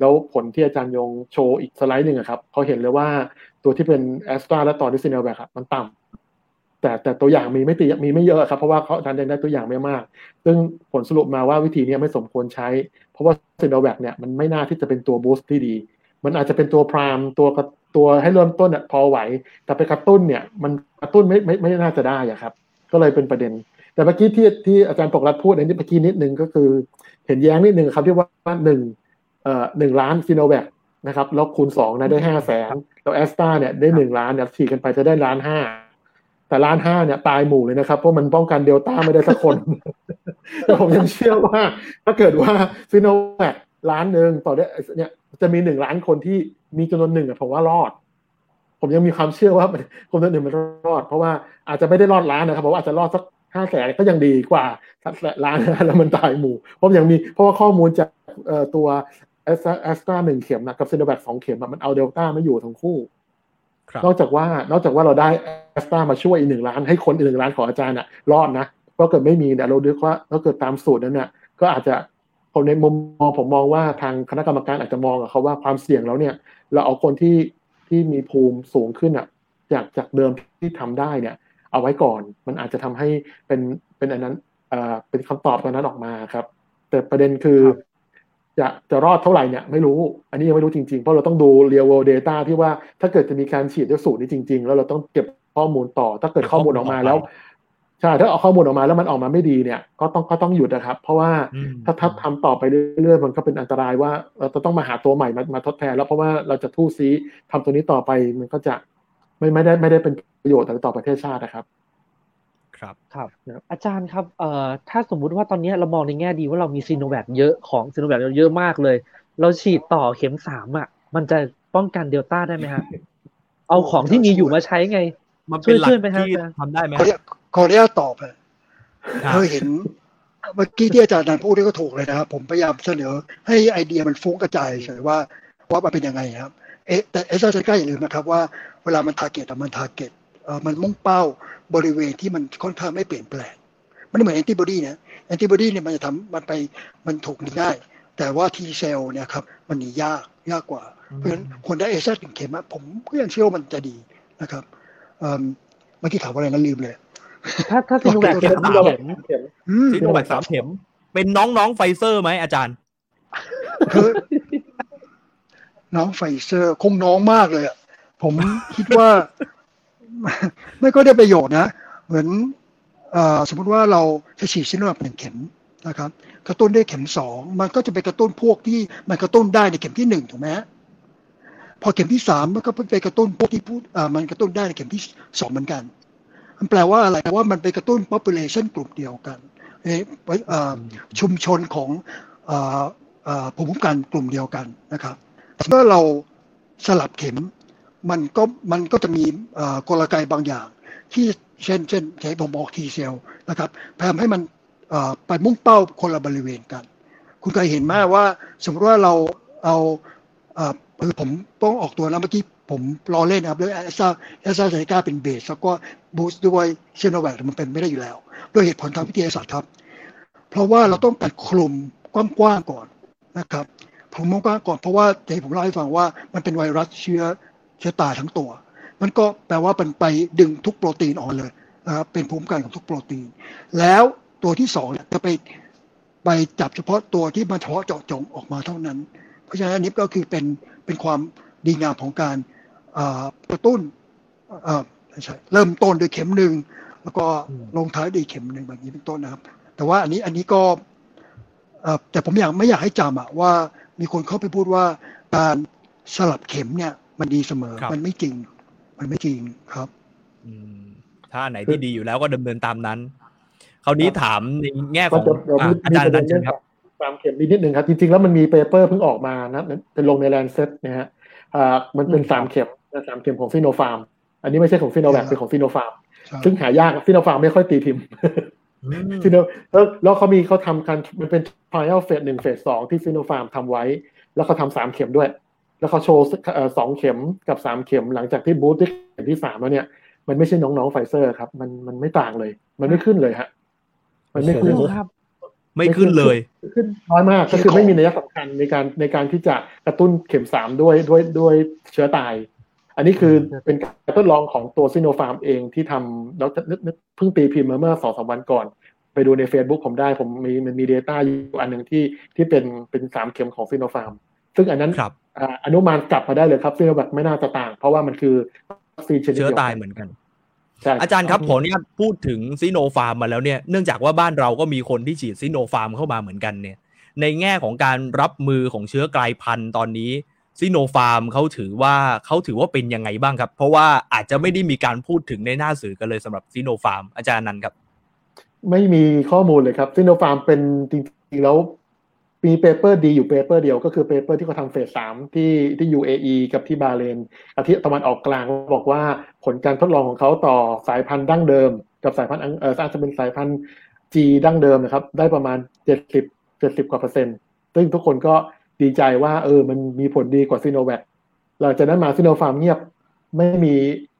แล้วผลที่อาจารย์ยงโชว์อีกสไลด์หนึ่งครับเขาเห็นเลยว่าตัวที่เป็นแอสตราและต่อด้วยซีโนแวคมันต่ำแต่แต่ตัวอย่างมีไม่ตีมีไม่เยอะครับเพราะว่าเขาอาจารย์ยงได้ตัวอย่างไม่มาก ซึ่งผลสรุปมาว่าวิธีนี้ไม่สมควรใช้ เพราะว่าซีโนแวคเนี่ยมันไม่น่าที่จะเป็นตัวบูสต์ที่ดี มันอาจจะเป็นตัวพรามตัวตัวให้เริ่มต้นเนี่ยพอไหว แต่ไปกระตุ้นเนี่ยมันกระตุ้นไม่ไม่ไม่น่าจะได้อะครับ ก็เลยเป็นประเด็น แต่เมื่อกี้ที่ที่อาจารย์ปกรัฐพูดในนี้เมื่อกี้นิดนึงก็คือ เห็นแย้งนิดนึงครับที่ว่าหนึ่งเอ่อหนึ่งล้านซีโนแวคนะครับแล้วคูณสองนะได้ห้าแสนแล้วแอสตราเนี่ยได้หนึ่งล้านเนี่ยฉีดกันไปจะได้ล้านห้าแต่ล้านห้าเนี่ยตายหมู่เลยนะครับ เพราะมันป้องกันเดลต้าไม่ได้สักคน แต่ผมยังเชื่อว่า ถ้าเกิดว่าซีโนแวคล้านหนึ่งต่อได้เนี่ยจะมีหนึ่งล้านคนที่มีจำนวนหนึ่งอะผมว่ารอด ผมยังมีความเชื่อว่ามันคนจำนวนหนึ่งมันรอด เพราะว่าอาจจะไม่ได้รอดล้านนะครับผมว่าอาจจะรอดสัก ห้าแสนก็ยังดีกว่าล้านแล้วมันตายหมู่ เพราะยังมีเพราะว่าข้อมูลจากเอ่อตัวแอสตราหนึ่งเข็มนะกับซีโนแวคสองเข็มอะมันเอาเดลต้าไม่อยู่ทั้งคู่ครับนอกจากว่านอกจากว่าเราได้แอสตรามาช่วยอีกหนึ่งล้านให้คนอีกหนึ่งล้านของอาจารย์น่ะรอดนะเพราะเกิดไม่มีเนี่ยเราดูว่าถ้าเกิดตามสูตรนั้นเนี่ยก็อาจจะผมในมุมมองผมมองว่าทางคณะกรรมการอาจจะมองกับเขาว่าความเสี่ยงแล้วเนี่ย เราเอาคนที่ที่มีภูมิสูงขึ้นอะ จากจากเดิมที่ทำได้เนี่ย เอาไว้ก่อน มันอาจจะทำให้เป็นเป็นอันนั้นเอ่อเป็นคำตอบตอนนั้นออกมาครับ แต่ประเด็นคือ จะจะรอดเท่าไหร่เนี่ยไม่รู้ อันนี้ยังไม่รู้จริงๆ เพราะเราต้องดู real world data ที่ว่าถ้าเกิดจะมีการฉีดด้วยสูตรนี้จริง ๆ แล้วเราต้องเก็บข้อมูลต่อ ถ้าเกิดข้อมูลออกมาแล้วใช่ถ้าเอาข้อมูลออกมาแล้วมันออกมาไม่ดีเนี่ย ก็ต้องก็ต้องหยุดนะครับ เพราะว่าอืมถ้าถ้าทำต่อไปเรื่อยๆมันก็เป็นอันตรายว่าเราจะต้องมาหาตัวใหม่มามาทดแทน แล้วเพราะว่าเราจะทู่ซีทำตัวนี้ต่อไปมันก็จะไม่ไม่ได้ไม่ได้เป็น ประโยชน์ต่อประเทศชาตินะครับ ครับครับอาจารย์ครับเอ่อถ้าสมมุติว่าตอนนี้เรามองในแง่ดีว่าเรามีซีโนแวคเยอะของซีโนแวคเราเยอะมากเลย เราฉีดต่อเข็มสามอะ มันจะป้องกันเดลต้าได้ไหมฮะเอาของที่มีอยู่มาใช้ไง มันเป็นหลักช่วยๆไหมฮะที่ทำได้ไหมขออนุญาตขออนุญาตตอบฮะครับเคยเห็นเมื่อกี้ที่อาจารย์อนันต์พูดนี่ก็ถูกเลยนะครับ ผมพยายามเสนอให้ไอเดียมันฟุ้งกระจายเฉยว่าว่ามันเป็นยังไงครับ เอะแต่แอสตราเซเนกาอย่าลืมนะครับว่าเวลามัน target มัน target มันมุ่งเป้าบริเวณที่มันค่อนข้างไม่เปลี่ยนแปลง มันไม่เหมือนแอนติบอดีนะแอนติบอดีเนี่ยมันจะทำมันไปมันถูกหนีง่าย แต่ว่า T cell เนี่ยครับมันหนียากยากกว่า เพราะฉะนั้นคนได้แอสตราหนึ่งเข็มอะผมก็ยังเชื่อว่ามันจะดีนะครับเอิ่มเมื่อกี้ถามว่าอะไรนะลืมเลย ถ้าถ้าซีโนแวคเข็เข็มมเดียวเข็มอืมซิโนแวคสามเข็ม เป็นน้องๆไฟเซอร์ไหมอาจารย์คือน้องไฟเซอร์คงน้องมากเลยอะผมคิดว่า ไม่ก็ได้ประโยชน์นะ เหมือนสมมติว่าเราจะฉีดซิโนแวคหนึ่งเข็มนะครับกระตุ้นได้เข็มสองมันก็จะไปกระตุ้นพวกที่มันกระตุ้นได้ในเข็มที่หนึ่งถูกไหมพอเข็มที่สามมันก็ไปกระตุ้นพวกที่พูดมันกระตุ้นได้ในเข็มที่สองเหมือนกัน มันแปลว่าอะไรแปลว่ามันไปกระตุ้น population กลุ่มเดียวกันชุมชนของภูมิคุ้มกันกลุ่มเดียวกันนะครับเมื่อเราสลับเข็ม มันก็มันก็จะมีกลไกบางอย่าง ที่เช่นเช่นใช้ผมบอก T cell นะครับพยายามให้มันไปมุ่งเป้าคนละบริเวณกัน คุณเคยเห็นไหมว่า สมมติว่าเราเอาคือผมต้องออกตัวนะเมื่อกี้ผมล้อเล่นนะครับด้วยแอสตราแอสตราเซเนกาเป็น base แล้วก็ boost ด้วยซิโนแวคมันเป็นไม่ได้อยู่แล้ว ด้วยเหตุผลทางวิทยาศาสตร์ครับ เพราะว่าเราต้องการคลุมกว้างๆก่อนนะครับผมมองกว้างก่อนเพราะว่าเดี๋ยวผมเล่าให้ฟังว่ามันเป็นไวรัสเชื้อ เชื้อตายทั้งตัว มันก็แปลว่ามันไปดึงทุกโปรตีนออกเลยนะครับเป็นภูมิคุ้มกันของทุกโปรตีน แล้วตัวที่สองจะไปไปจับเฉพาะตัวที่มันเฉพาะเจาะจงออกมาเท่านั้น เพราะฉะนั้นอันนี้ก็คือเป็นเป็นความดีงามของการกระตุ้นใช่เริ่มต้นด้วยเข็มหนึ่งแล้วก็ลงท้ายด้วยเข็มหนึ่งแบบนี้เป็นต้นนะครับ แต่ว่าอันนี้อันนี้ก็แต่ผมอยากไม่อยากให้จำอะว่ามีคนเข้าไปพูดว่าการสลับเข็มเนี่ย มันดีเสมอ มันไม่จริง มันไม่จริงครับถ้าไหนที่ดีอยู่แล้วก็ดำเนินตามนั้นคราวนี้ถามในแง่ของอาจารย์อนันต์เชิญครับตามเข็มนิดนึงครับ จริงๆ แล้วมันมี paper เพิ่งออกมานะเป็นลงใน Lancet นะฮะมันเป็นสามเข็มสามเข็มของซิโนฟาร์ม อันนี้ไม่ใช่ของซิโนแวคเป็นของซิโนฟาร์ม ซึ่งหายากซิโนฟาร์มไม่ค่อยตีพิมพ์ซิโนแล้วเขามีเขาทำกันมันเป็น trial phase หนึ่ง phase สองที่ซิโนฟาร์มทำไว้ แล้วเขาทำสามเข็มด้วย แล้วเขาโชว์สองเข็มกับสามเข็มหลังจากที่ boost ที่เข็มที่สามแล้วเนี่ย มันไม่ใช่น้องๆไฟเซอร์ครับ มันมันไม่ต่างเลย มันไม่ขึ้นเลยฮะ มันไม่ขึ้นครับไม่ขึ้นเลยขึ้นน้อยมากก็คือไม่มีนัยสำคัญในการในการที่จะกระตุ้นเข็มสามด้วยด้วยด้วยเชื้อตาย อันนี้คือเป็นการทดลองของตัวซิโนฟาร์มเองที่ทำแล้วนึกเพิ่งตีพิมพ์มาเมื่อสองสามวันก่อน ไปดูใน Facebook ผมได้ผมมีมันมี Data อยู่อันหนึ่งที่ที่เป็นเป็นสามเข็มของซิโนฟาร์ม ซึ่งอันนั้นอนุมานกลับมาได้เลยครับซิโนแวคไม่น่าจะต่าง เพราะว่ามันคือวัคซีนชนิดเชื้อตายเหมือนกันอาจารย์ครับผมเนี่ยพูดถึงซิโนฟาร์มมาแล้วเนี่ยเนื่องจากว่าบ้านเราก็มีคนที่ฉีดซิโนฟาร์มเข้ามาเหมือนกันเนี่ย ในแง่ของการรับมือของเชื้อกลายพันธุ์ตอนนี้ซิโนฟาร์มเขาถือว่าเขาถือว่าเป็นยังไงบ้างครับ เพราะว่าอาจจะไม่ได้มีการพูดถึงในหน้าสื่อกันเลยสำหรับซิโนฟาร์มอาจารย์อนันต์ครับ ไม่มีข้อมูลเลยครับซิโนฟาร์มเป็นจริงๆแล้ว มี paper ดีอยู่ paper เดียวก็คือ paper ที่เขาทำ phase สามที่ที่ UAE กับที่บาห์เรนอาทิตย์ตะวันออกกลางบอกว่าผลการทดลองของเขาต่อสายพันธุ์ดั้งเดิม กับสายพันธุ์เอออาจจะเป็นสายพันธุ์ G ดั้งเดิมนะครับ ได้ประมาณเจ็ดสิบเจ็ดสิบกว่าเปอร์เซ็นต์ซึ่งทุกคนก็ดีใจว่าเออมันมีผลดีกว่าซิโนแวคหลังจากนั้นมาซิโนฟาร์มเงียบไม่มี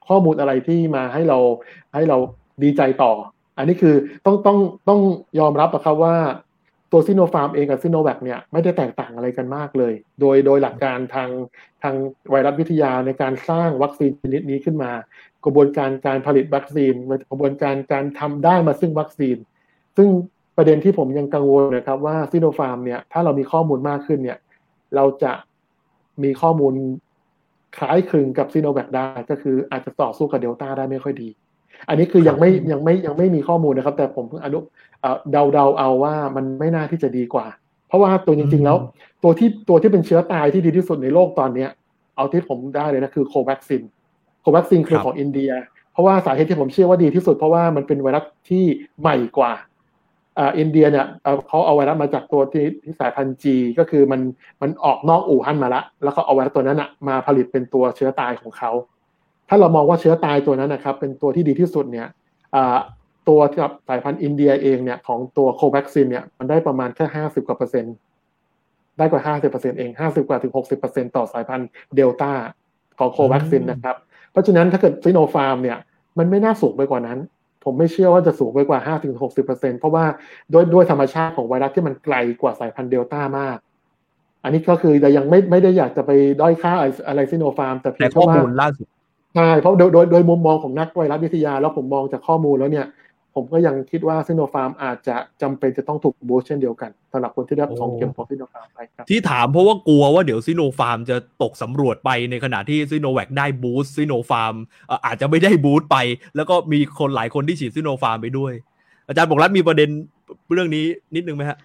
ข้อมูลอะไรที่มาให้เราให้เราดีใจต่อ อันนี้คือต้องต้องต้องยอมรับนะครับว่า ตัวซิโนฟาร์มเองกับซิโนแวคเนี่ยไม่ได้แตกต่างอะไรกันมากเลย โดยโดยหลักการทางทางไวรัสวิทยาในการสร้างวัคซีนชนิดนี้ขึ้นมา กระบวนการการผลิตวัคซีนกระบวนการการทำได้มาซึ่งวัคซีน ซึ่งประเด็นที่ผมยังกังวลนะครับว่าซิโนฟาร์มเนี่ยถ้าเรามีข้อมูลมากขึ้นเนี่ยเราจะมีข้อมูลคล้ายคลึงกับซีโนแวคได้ก็คืออาจจะต่อสู้กับเดลต้าได้ไม่ค่อยดี อันนี้คือยังไม่ยังไม่ยังไม่มีข้อมูลนะครับ แต่ผมเพิ่งอนุ เดาเดาเอาว่ามันไม่น่าที่จะดีกว่า เพราะว่าตัวจริง ๆ แล้ว ตัวที่ตัวที่เป็นเชื้อตายที่ดีที่สุดในโลกตอนเนี้ย เอาที่ผมได้เลยนะคือโควัคซินโควัคซินคือของอินเดีย เพราะว่าสาเหตุที่ผมเชื่อว่าดีที่สุด เพราะว่ามันเป็นไวรัสที่ใหม่กว่าอ่าอินเดียเนี่ยเขาเอาไวรัสมาจากตัวที่ที่สายพันธุ์จีก็คือมันมันออกนอกอู่ฮั่นมาละแล้วเขาเอาไวรัสตัวนั้นอะมาผลิตเป็นตัวเชื้อตายของเขาถ้าเรามองว่าเชื้อตายตัวนั้นนะครับ เป็นตัวที่ดีที่สุดเนี่ย ตัวกับสายพันธุ์อินเดียเองเนี่ยของตัวโควัคซินเนี่ยมันได้ประมาณแค่ห้าสิบกว่าเปอร์เซ็นต์ได้กว่าห้าสิบเปอร์เซ็นต์เองห้าสิบกว่าถึงหกสิบเปอร์เซ็นต์ต่อสายพันธุ์เดลต้าของโควัคซินนะครับ เพราะฉะนั้นถ้าเกิดซิโนฟาร์มเนี่ยมันไม่น่าสูงไปกว่านั้น ผมไม่เชื่อว่าจะสูงไปกว่าห้าถึงหกสิบเปอร์เซ็นเพราะว่าด้วยด้วยธรรมชาติของไวรัสที่มันไกลกว่าสายพันธุ์เดลต้ามาก อันนี้ก็คือแต่ยังไม่ไม่ได้อยากจะไปด้อยค่าอะไรซิโนฟาร์ม แต่เพียงแค่ว่าล่าสุดใช่เพราะโดยโดยโดยมุมมองของนักไวรัสวิทยา แล้วผมมองจากข้อมูลแล้วเนี่ย ผผมก็ยังคิดว่าซิโนฟาร์มอาจจะจำเป็นจะต้องถูก boost เช่นเดียวกันสำหรับคนที่ได้รับสองเข็มของซิโนฟาร์มไปครับที่ถามเพราะว่ากลัวว่าเดี๋ยวซิโนฟาร์มจะตกสำรวจไปในขณะที่ซิโนแวคได้ boost ซิโนฟาร์มเอ่ออาจจะไม่ได้ boost ไป แล้วก็มีคนหลายคนที่ฉีดซิโนฟาร์มไปด้วย อาจารย์บอกรัฐมีประเด็นเรื่องนี้นิดนึงไหมฮะ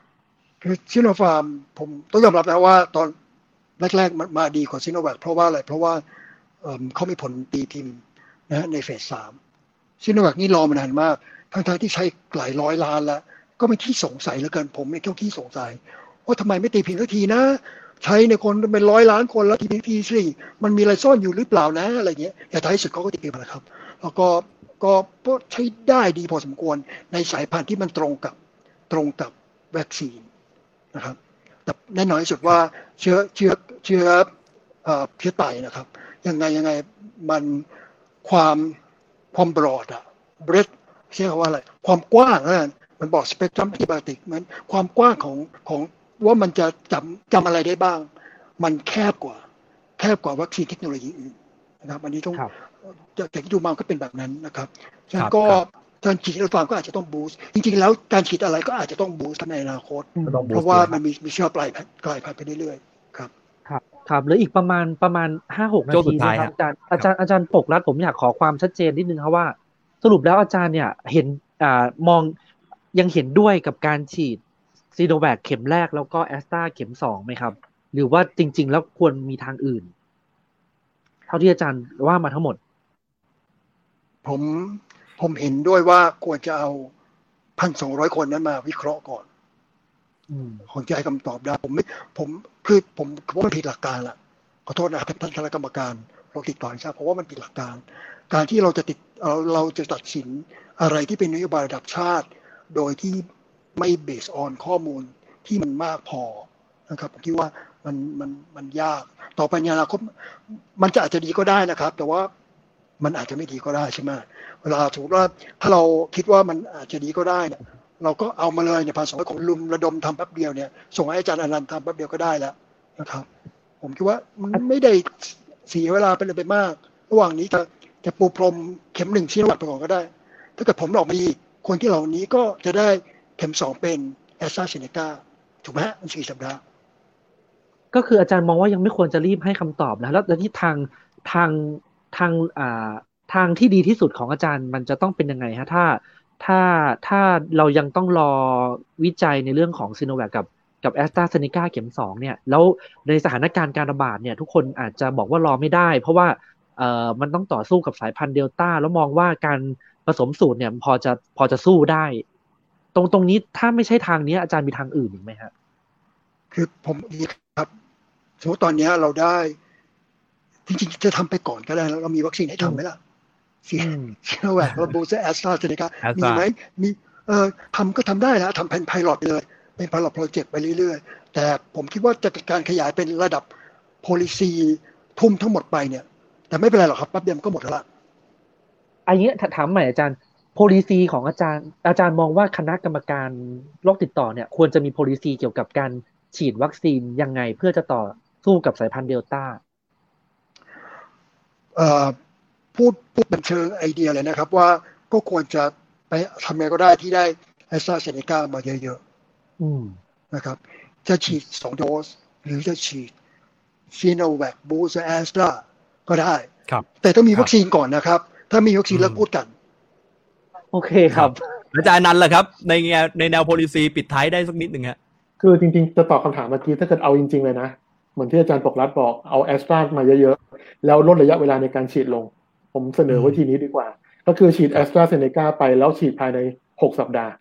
คือซิโนฟาร์มผมต้องยอมรับนะว่าตอนแรกๆมันมาดีกว่าซิโนแวคเพราะว่าอะไรเพราะว่าเอิ่มเขามีผลตีพิมพ์นะฮะใน phase สามซิโนแวคนี่รอมานานมาก ทั้งๆทที่ใช้หลายร้อยล้านแล้ว ก็เป็นที่สงสัยเหลือเกินผมเนี่ยเจ้าที่สงสัยว่าทำไมไม่ตีพิมพ์สักทีนะ ใช้ในคนเป็นร้อยล้านคนแล้วตีพิมพ์ทีสิมันมีอะไรซ่อนอยู่หรือเปล่านะอะไรเงี้ยแต่ท้ายสุดเขาก็ตีพิมพ์นะครับ แล้วก็ก็ใช้ได้ดีพอสมควรในสายพันธุ์ที่มันตรงกับตรงกับวัคซีนนะครับแต่แน่นอนที่สุดว่าเชื้อเชื้อเชื้อเอ่อเชื้อไตนะครับยังไงยังไงมันความความบรอดอะเบรด เรียกว่าอะไรความกว้างนั่นมันบอกสเปกตรัมที่บาติกมันความกว้างของของว่ามันจะจำจำอะไรได้บ้าง มันแคบกว่า แคบกว่าวัคซีนเทคโนโลยีอื่นนะครับอันนี้ต้องครับจากที่ดูมาก็เป็นแบบนั้นนะครับฉะนั้ครันบก็ครับการฉีดอินฟลูเอนก็อาจจะต้องบูสต์จริงๆ แล้วการฉีดอะไรก็อาจจะต้องบูสต์ในอนาคตก็ต้องเพราะว่ามันมีมีเชื้อกลายพันธุ์กลายพันธุ์ไปเรื่อยๆครับ ครับครับเหลืออีกประมาณประมาณห้าหกนาช่วงสุทีดท้ายนะครับฮะอาจารย์อาจารย์อาจารย์ปกรัฐผมอยากขอความชัดเจนนิดนึงครับว่า สรุปแล้วอาจารย์เนี่ยเห็นอ่ามองยังเห็นด้วยกับการฉีดซีโนแวคเข็มแรกแล้วก็แอสตราเข็มสองไหมครับ หรือว่าจริง ๆ แล้วควรมีทางอื่น เท่าที่อาจารย์ว่ามาทั้งหมด ผมผมเห็นด้วยว่าควรจะเอาพันสองร้อยคนนั้นมาวิเคราะห์ก่อนอืมคงจะให้คำตอบได้ ผมไม่ผมคือผมผมว่ามันผิดหลักการละขอโทษนะครับท่านคณะกรรมการโรคติดต่อแห่งชาติเพราะว่ามันผิดหลักการ การที่เราจะติด เราเราจะตัดสินอะไรที่เป็นนโยบายระดับชาติ โดยที่ไม่เบสออนข้อมูลที่มันมากพอนะครับผมคิดว่ามันมันมันยาก ต่อไปในอนาคตมันจะอาจจะดีก็ได้นะครับ แต่ว่ามันอาจจะไม่ดีก็ได้ใช่ไหมเวลาสมมติว่าถ้าเราคิดว่ามันอาจจะดีก็ได้เนี่ยเราก็เอามาเลยเนี่ยพันสองร้อยคนลุมระดมทำแป๊บเดียวเนี่ยส่งให้อาจารย์อนันต์ทำแป๊บเดียวก็ได้แล้วนะครับ ผมคิดว่ามันไม่ได้เสียเวลาไปเลยไปมาก ระหว่างนี้จะ จะปูพรมเข็มหนึ่งชี้วัดไปก่อนก็ได้ ถ้าเกิดผมออกมาดีคนที่เหล่านี้ก็จะได้เข็มสองเป็นแอสตราเซเนกาถูกไหมฮะสี่สัปดาห์ ก็คืออาจารย์มองว่ายังไม่ควรจะรีบให้คำตอบนะแล้วที่ทางทางทางอ่าทางที่ดีที่สุดของอาจารย์มันจะต้องเป็นยังไงฮะถ้าถ้าถ้าเรายังต้องรอวิจัยในเรื่องของซีโนแวคกับกับแอสตราเซเนกาเข็มสองเนี่ย แล้วในสถานการณ์การระบาดเนี่ย ทุกคนอาจจะบอกว่ารอไม่ได้ เพราะว่า มันต้องต่อสู้กับสายพันธุ์เดลต้าแล้วมองว่าการผสมสูตรเนี่ยพอจะพอจะสู้ได้ ตรงตรงนี้ถ้าไม่ใช่ทางนี้อาจารย์มีทางอื่นอีกไหมฮะคือผมดีครับสมมติตอนเนี้ยเราได้ จริงๆจะทำไปก่อนก็ได้แล้วเรามีวัคซีนให้ทำไหมล่ะซีอืมซีโนแวคเราบูสแอสตราเซเนกา Astra มีไหมมีเอ่อทำก็ทำได้นะทำเป็น pilot ไปเลย เป็น pilot project ไปเรื่อยๆ แต่ผมคิดว่าจะการขยายเป็นระดับ policy ทุ่มทั้งหมดไปเนี่ย แต่ไม่เป็นไรหรอกครับแป๊บเดียวมันก็หมดแล้วล่ะอันนี้ถถามใหม่อาจารย์ policy ของอาจารย์ อาจารย์มองว่าคณะกรรมการโรคติดต่อเนี่ย ควรจะมี policy เกี่ยวกับการฉีดวัคซีนยังไงเพื่อจะต่อสู้กับสายพันธุ์เดลต้าเอ่อพูดพูดเป็นเชิงไอเดียเลยนะครับ ว่าก็ควรจะไปทำยังไงก็ได้ที่ได้แอสตราเซเนกามาเยอะอืมๆนะครับ จะฉีดสองโดส หรือจะฉีดซิโนแวค boost แอสตรา ก็ได้ครับ แต่ต้องมีครับวัคซีนก่อนนะครับ ถ้ามีวัคซีนแล้วอืมพูดกัน โอเคครับอาจารย์นันท์ล่ะครับ ในแนวในแนว policy ปิดท้ายได้สักนิดหนึ่งฮะคือจริง ๆ จะตอบคำถามเมื่อกี้ถ้าเกิดเอาจริง ๆ เลยนะ เหมือนที่อาจารย์ปกรัฐบอกเอาแอสตรามาเยอะๆ แล้วลดระยะเวลาในการฉีดลง ผมเสนอวิธีนี้ดีกว่า ก็คือฉีดแอสตราเซเนกาไปแล้วฉีดภายใน6สัปดาห์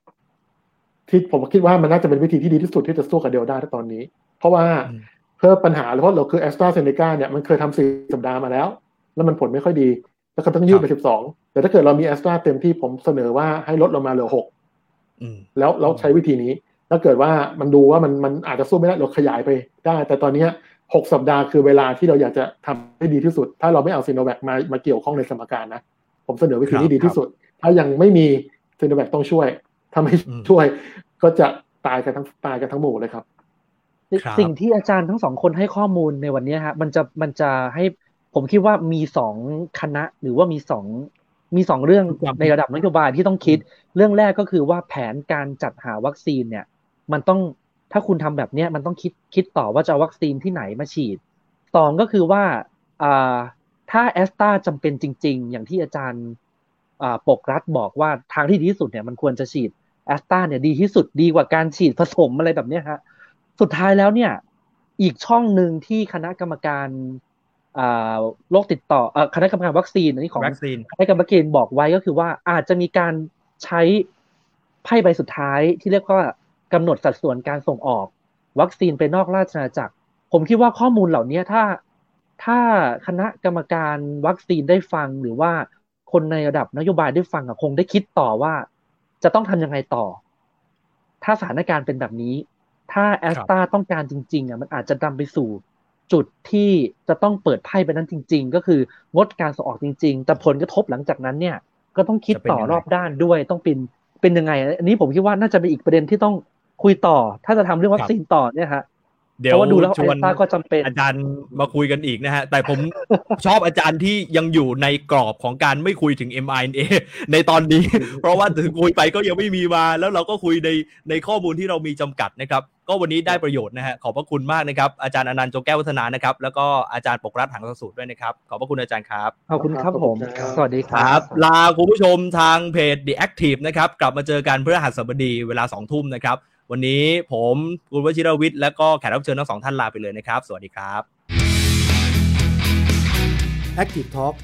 ที่ผมคิดว่ามันน่าจะเป็นวิธีที่ดีที่สุดที่จะสู้กับเดลต้าตอนนี้ เพราะว่าอืมเพื่อปัญหาเพราะเราคือแอสตราเซเนกาเนี่ยมันเคยทำสี่สัปดาห์มาแล้ว แล้วมันผลไม่ค่อยดี แล้วก็ต้องยืดไปสิบสองแต่ถ้าเกิดเรามีแอสตราเต็มที่ผมเสนอว่าให้ลดลงมาเหลือหกอืมแล้วเราใช้วิธีนี้ ถ้าเกิดว่ามันดูว่ามันมันอาจจะสู้ไม่ได้เราขยายไปได้ แต่ตอนเนี้ยหกสัปดาห์คือเวลาที่เราอยากจะทำให้ดีที่สุด ถ้าเราไม่เอาซีโนแวคมามาเกี่ยวข้องในสมการนะ ผมเสนอวิธีที่ดีที่สุด ถ้ายังไม่มีซีโนแวคต้องช่วยถ้าไม่อืมช่วย ก็จะตายกันทั้งตายกันทั้งหมู่เลยครับครับ สิ่งที่อาจารย์ทั้งสองคนให้ข้อมูลในวันนี้ฮะมันจะมันจะให้ผมคิดว่ามีสองคณะหรือว่ามีสองมีสองเรื่องในระดับนโยบายที่ต้องคิด เรื่องแรกก็คือว่าแผนการจัดหาวัคซีนเนี่ย มันต้องถ้าคุณทำแบบเนี้ยมันต้องคิดคิดต่อว่าจะเอาวัคซีนที่ไหนมาฉีดสองก็คือว่าอ่าถ้าแอสตราจำเป็นจริง ๆ อย่างที่อาจารย์ปกรัฐบอกว่าทางที่ดีที่สุดเนี่ยมันควรจะฉีดแอสตราเนี่ยดีที่สุดดีกว่าการฉีดผสมอะไรแบบนี้ฮะ สุดท้ายแล้วเนี่ย อีกช่องหนึ่งที่คณะกรรมการโรคติดต่อคณะกรรมการวัคซีนอันนี้ของคณะกรรมการบอกไว้ก็คือว่าอาจจะมีการใช้ไพ่ใบสุดท้ายที่เรียกว่ากำหนดสัดส่วนการส่งออก วัคซีนไปนอกราชอาณาจักร ผมคิดว่าข้อมูลเหล่านี้ถ้าถ้าคณะกรรมการวัคซีนได้ฟังหรือว่าคนในระดับนโยบายได้ฟังคงได้คิดต่อว่า จะต้องทำยังไงต่อ ถ้าสถานการณ์เป็นแบบนี้ ถ้าแอสตราต้องการจริงๆอะมันอาจจะนำไปสู่จุดที่จะต้องเปิดไพ่ไปนั้นจริง ๆ ก็คืองดการส่งออกจริง ๆ แต่ผลกระทบหลังจากนั้นเนี่ย ก็ต้องคิดต่อรอบด้านด้วยต้องเป็นเป็นยังไง อันนี้ผมคิดว่าน่าจะเป็นอีกประเด็นที่ต้องคุยต่อ ถ้าจะทำเรื่องวัคซีนต่อเนี่ยฮะเดี๋ยวดูแล้วชวนก็จำเป็นอาจารย์มาคุยกันอีกนะฮะ แต่ผมชอบอาจารย์ที่ยังอยู่ในกรอบของการไม่คุยถึง mRNA ในตอนนี้ เพราะว่าถึงคุยไปก็ยังไม่มีมา แล้วเราก็คุยในในข้อมูลที่เรามีจำกัดนะครับ ก็วันนี้ได้ประโยชน์นะฮะขอบพระคุณมากนะครับอาจารย์อนันต์โจแก้ววัฒนานะครับ แล้วก็อาจารย์ปกรัฐหังสสูตรด้วยนะครับ ขอบพระคุณอาจารย์ครับขอบคุณครับผม สวัสดีครับ ลาคุณผู้ชมทางเพจ The Active นะครับ กลับมาเจอกันเพื่อหัสบดีเวลา2ทุ่มนะครับ วันนี้ผมคุณวชิรวิทย์และก็แขกรับเชิญทั้งสองท่านลาไปเลยนะครับ สวัสดีครับ Active Talk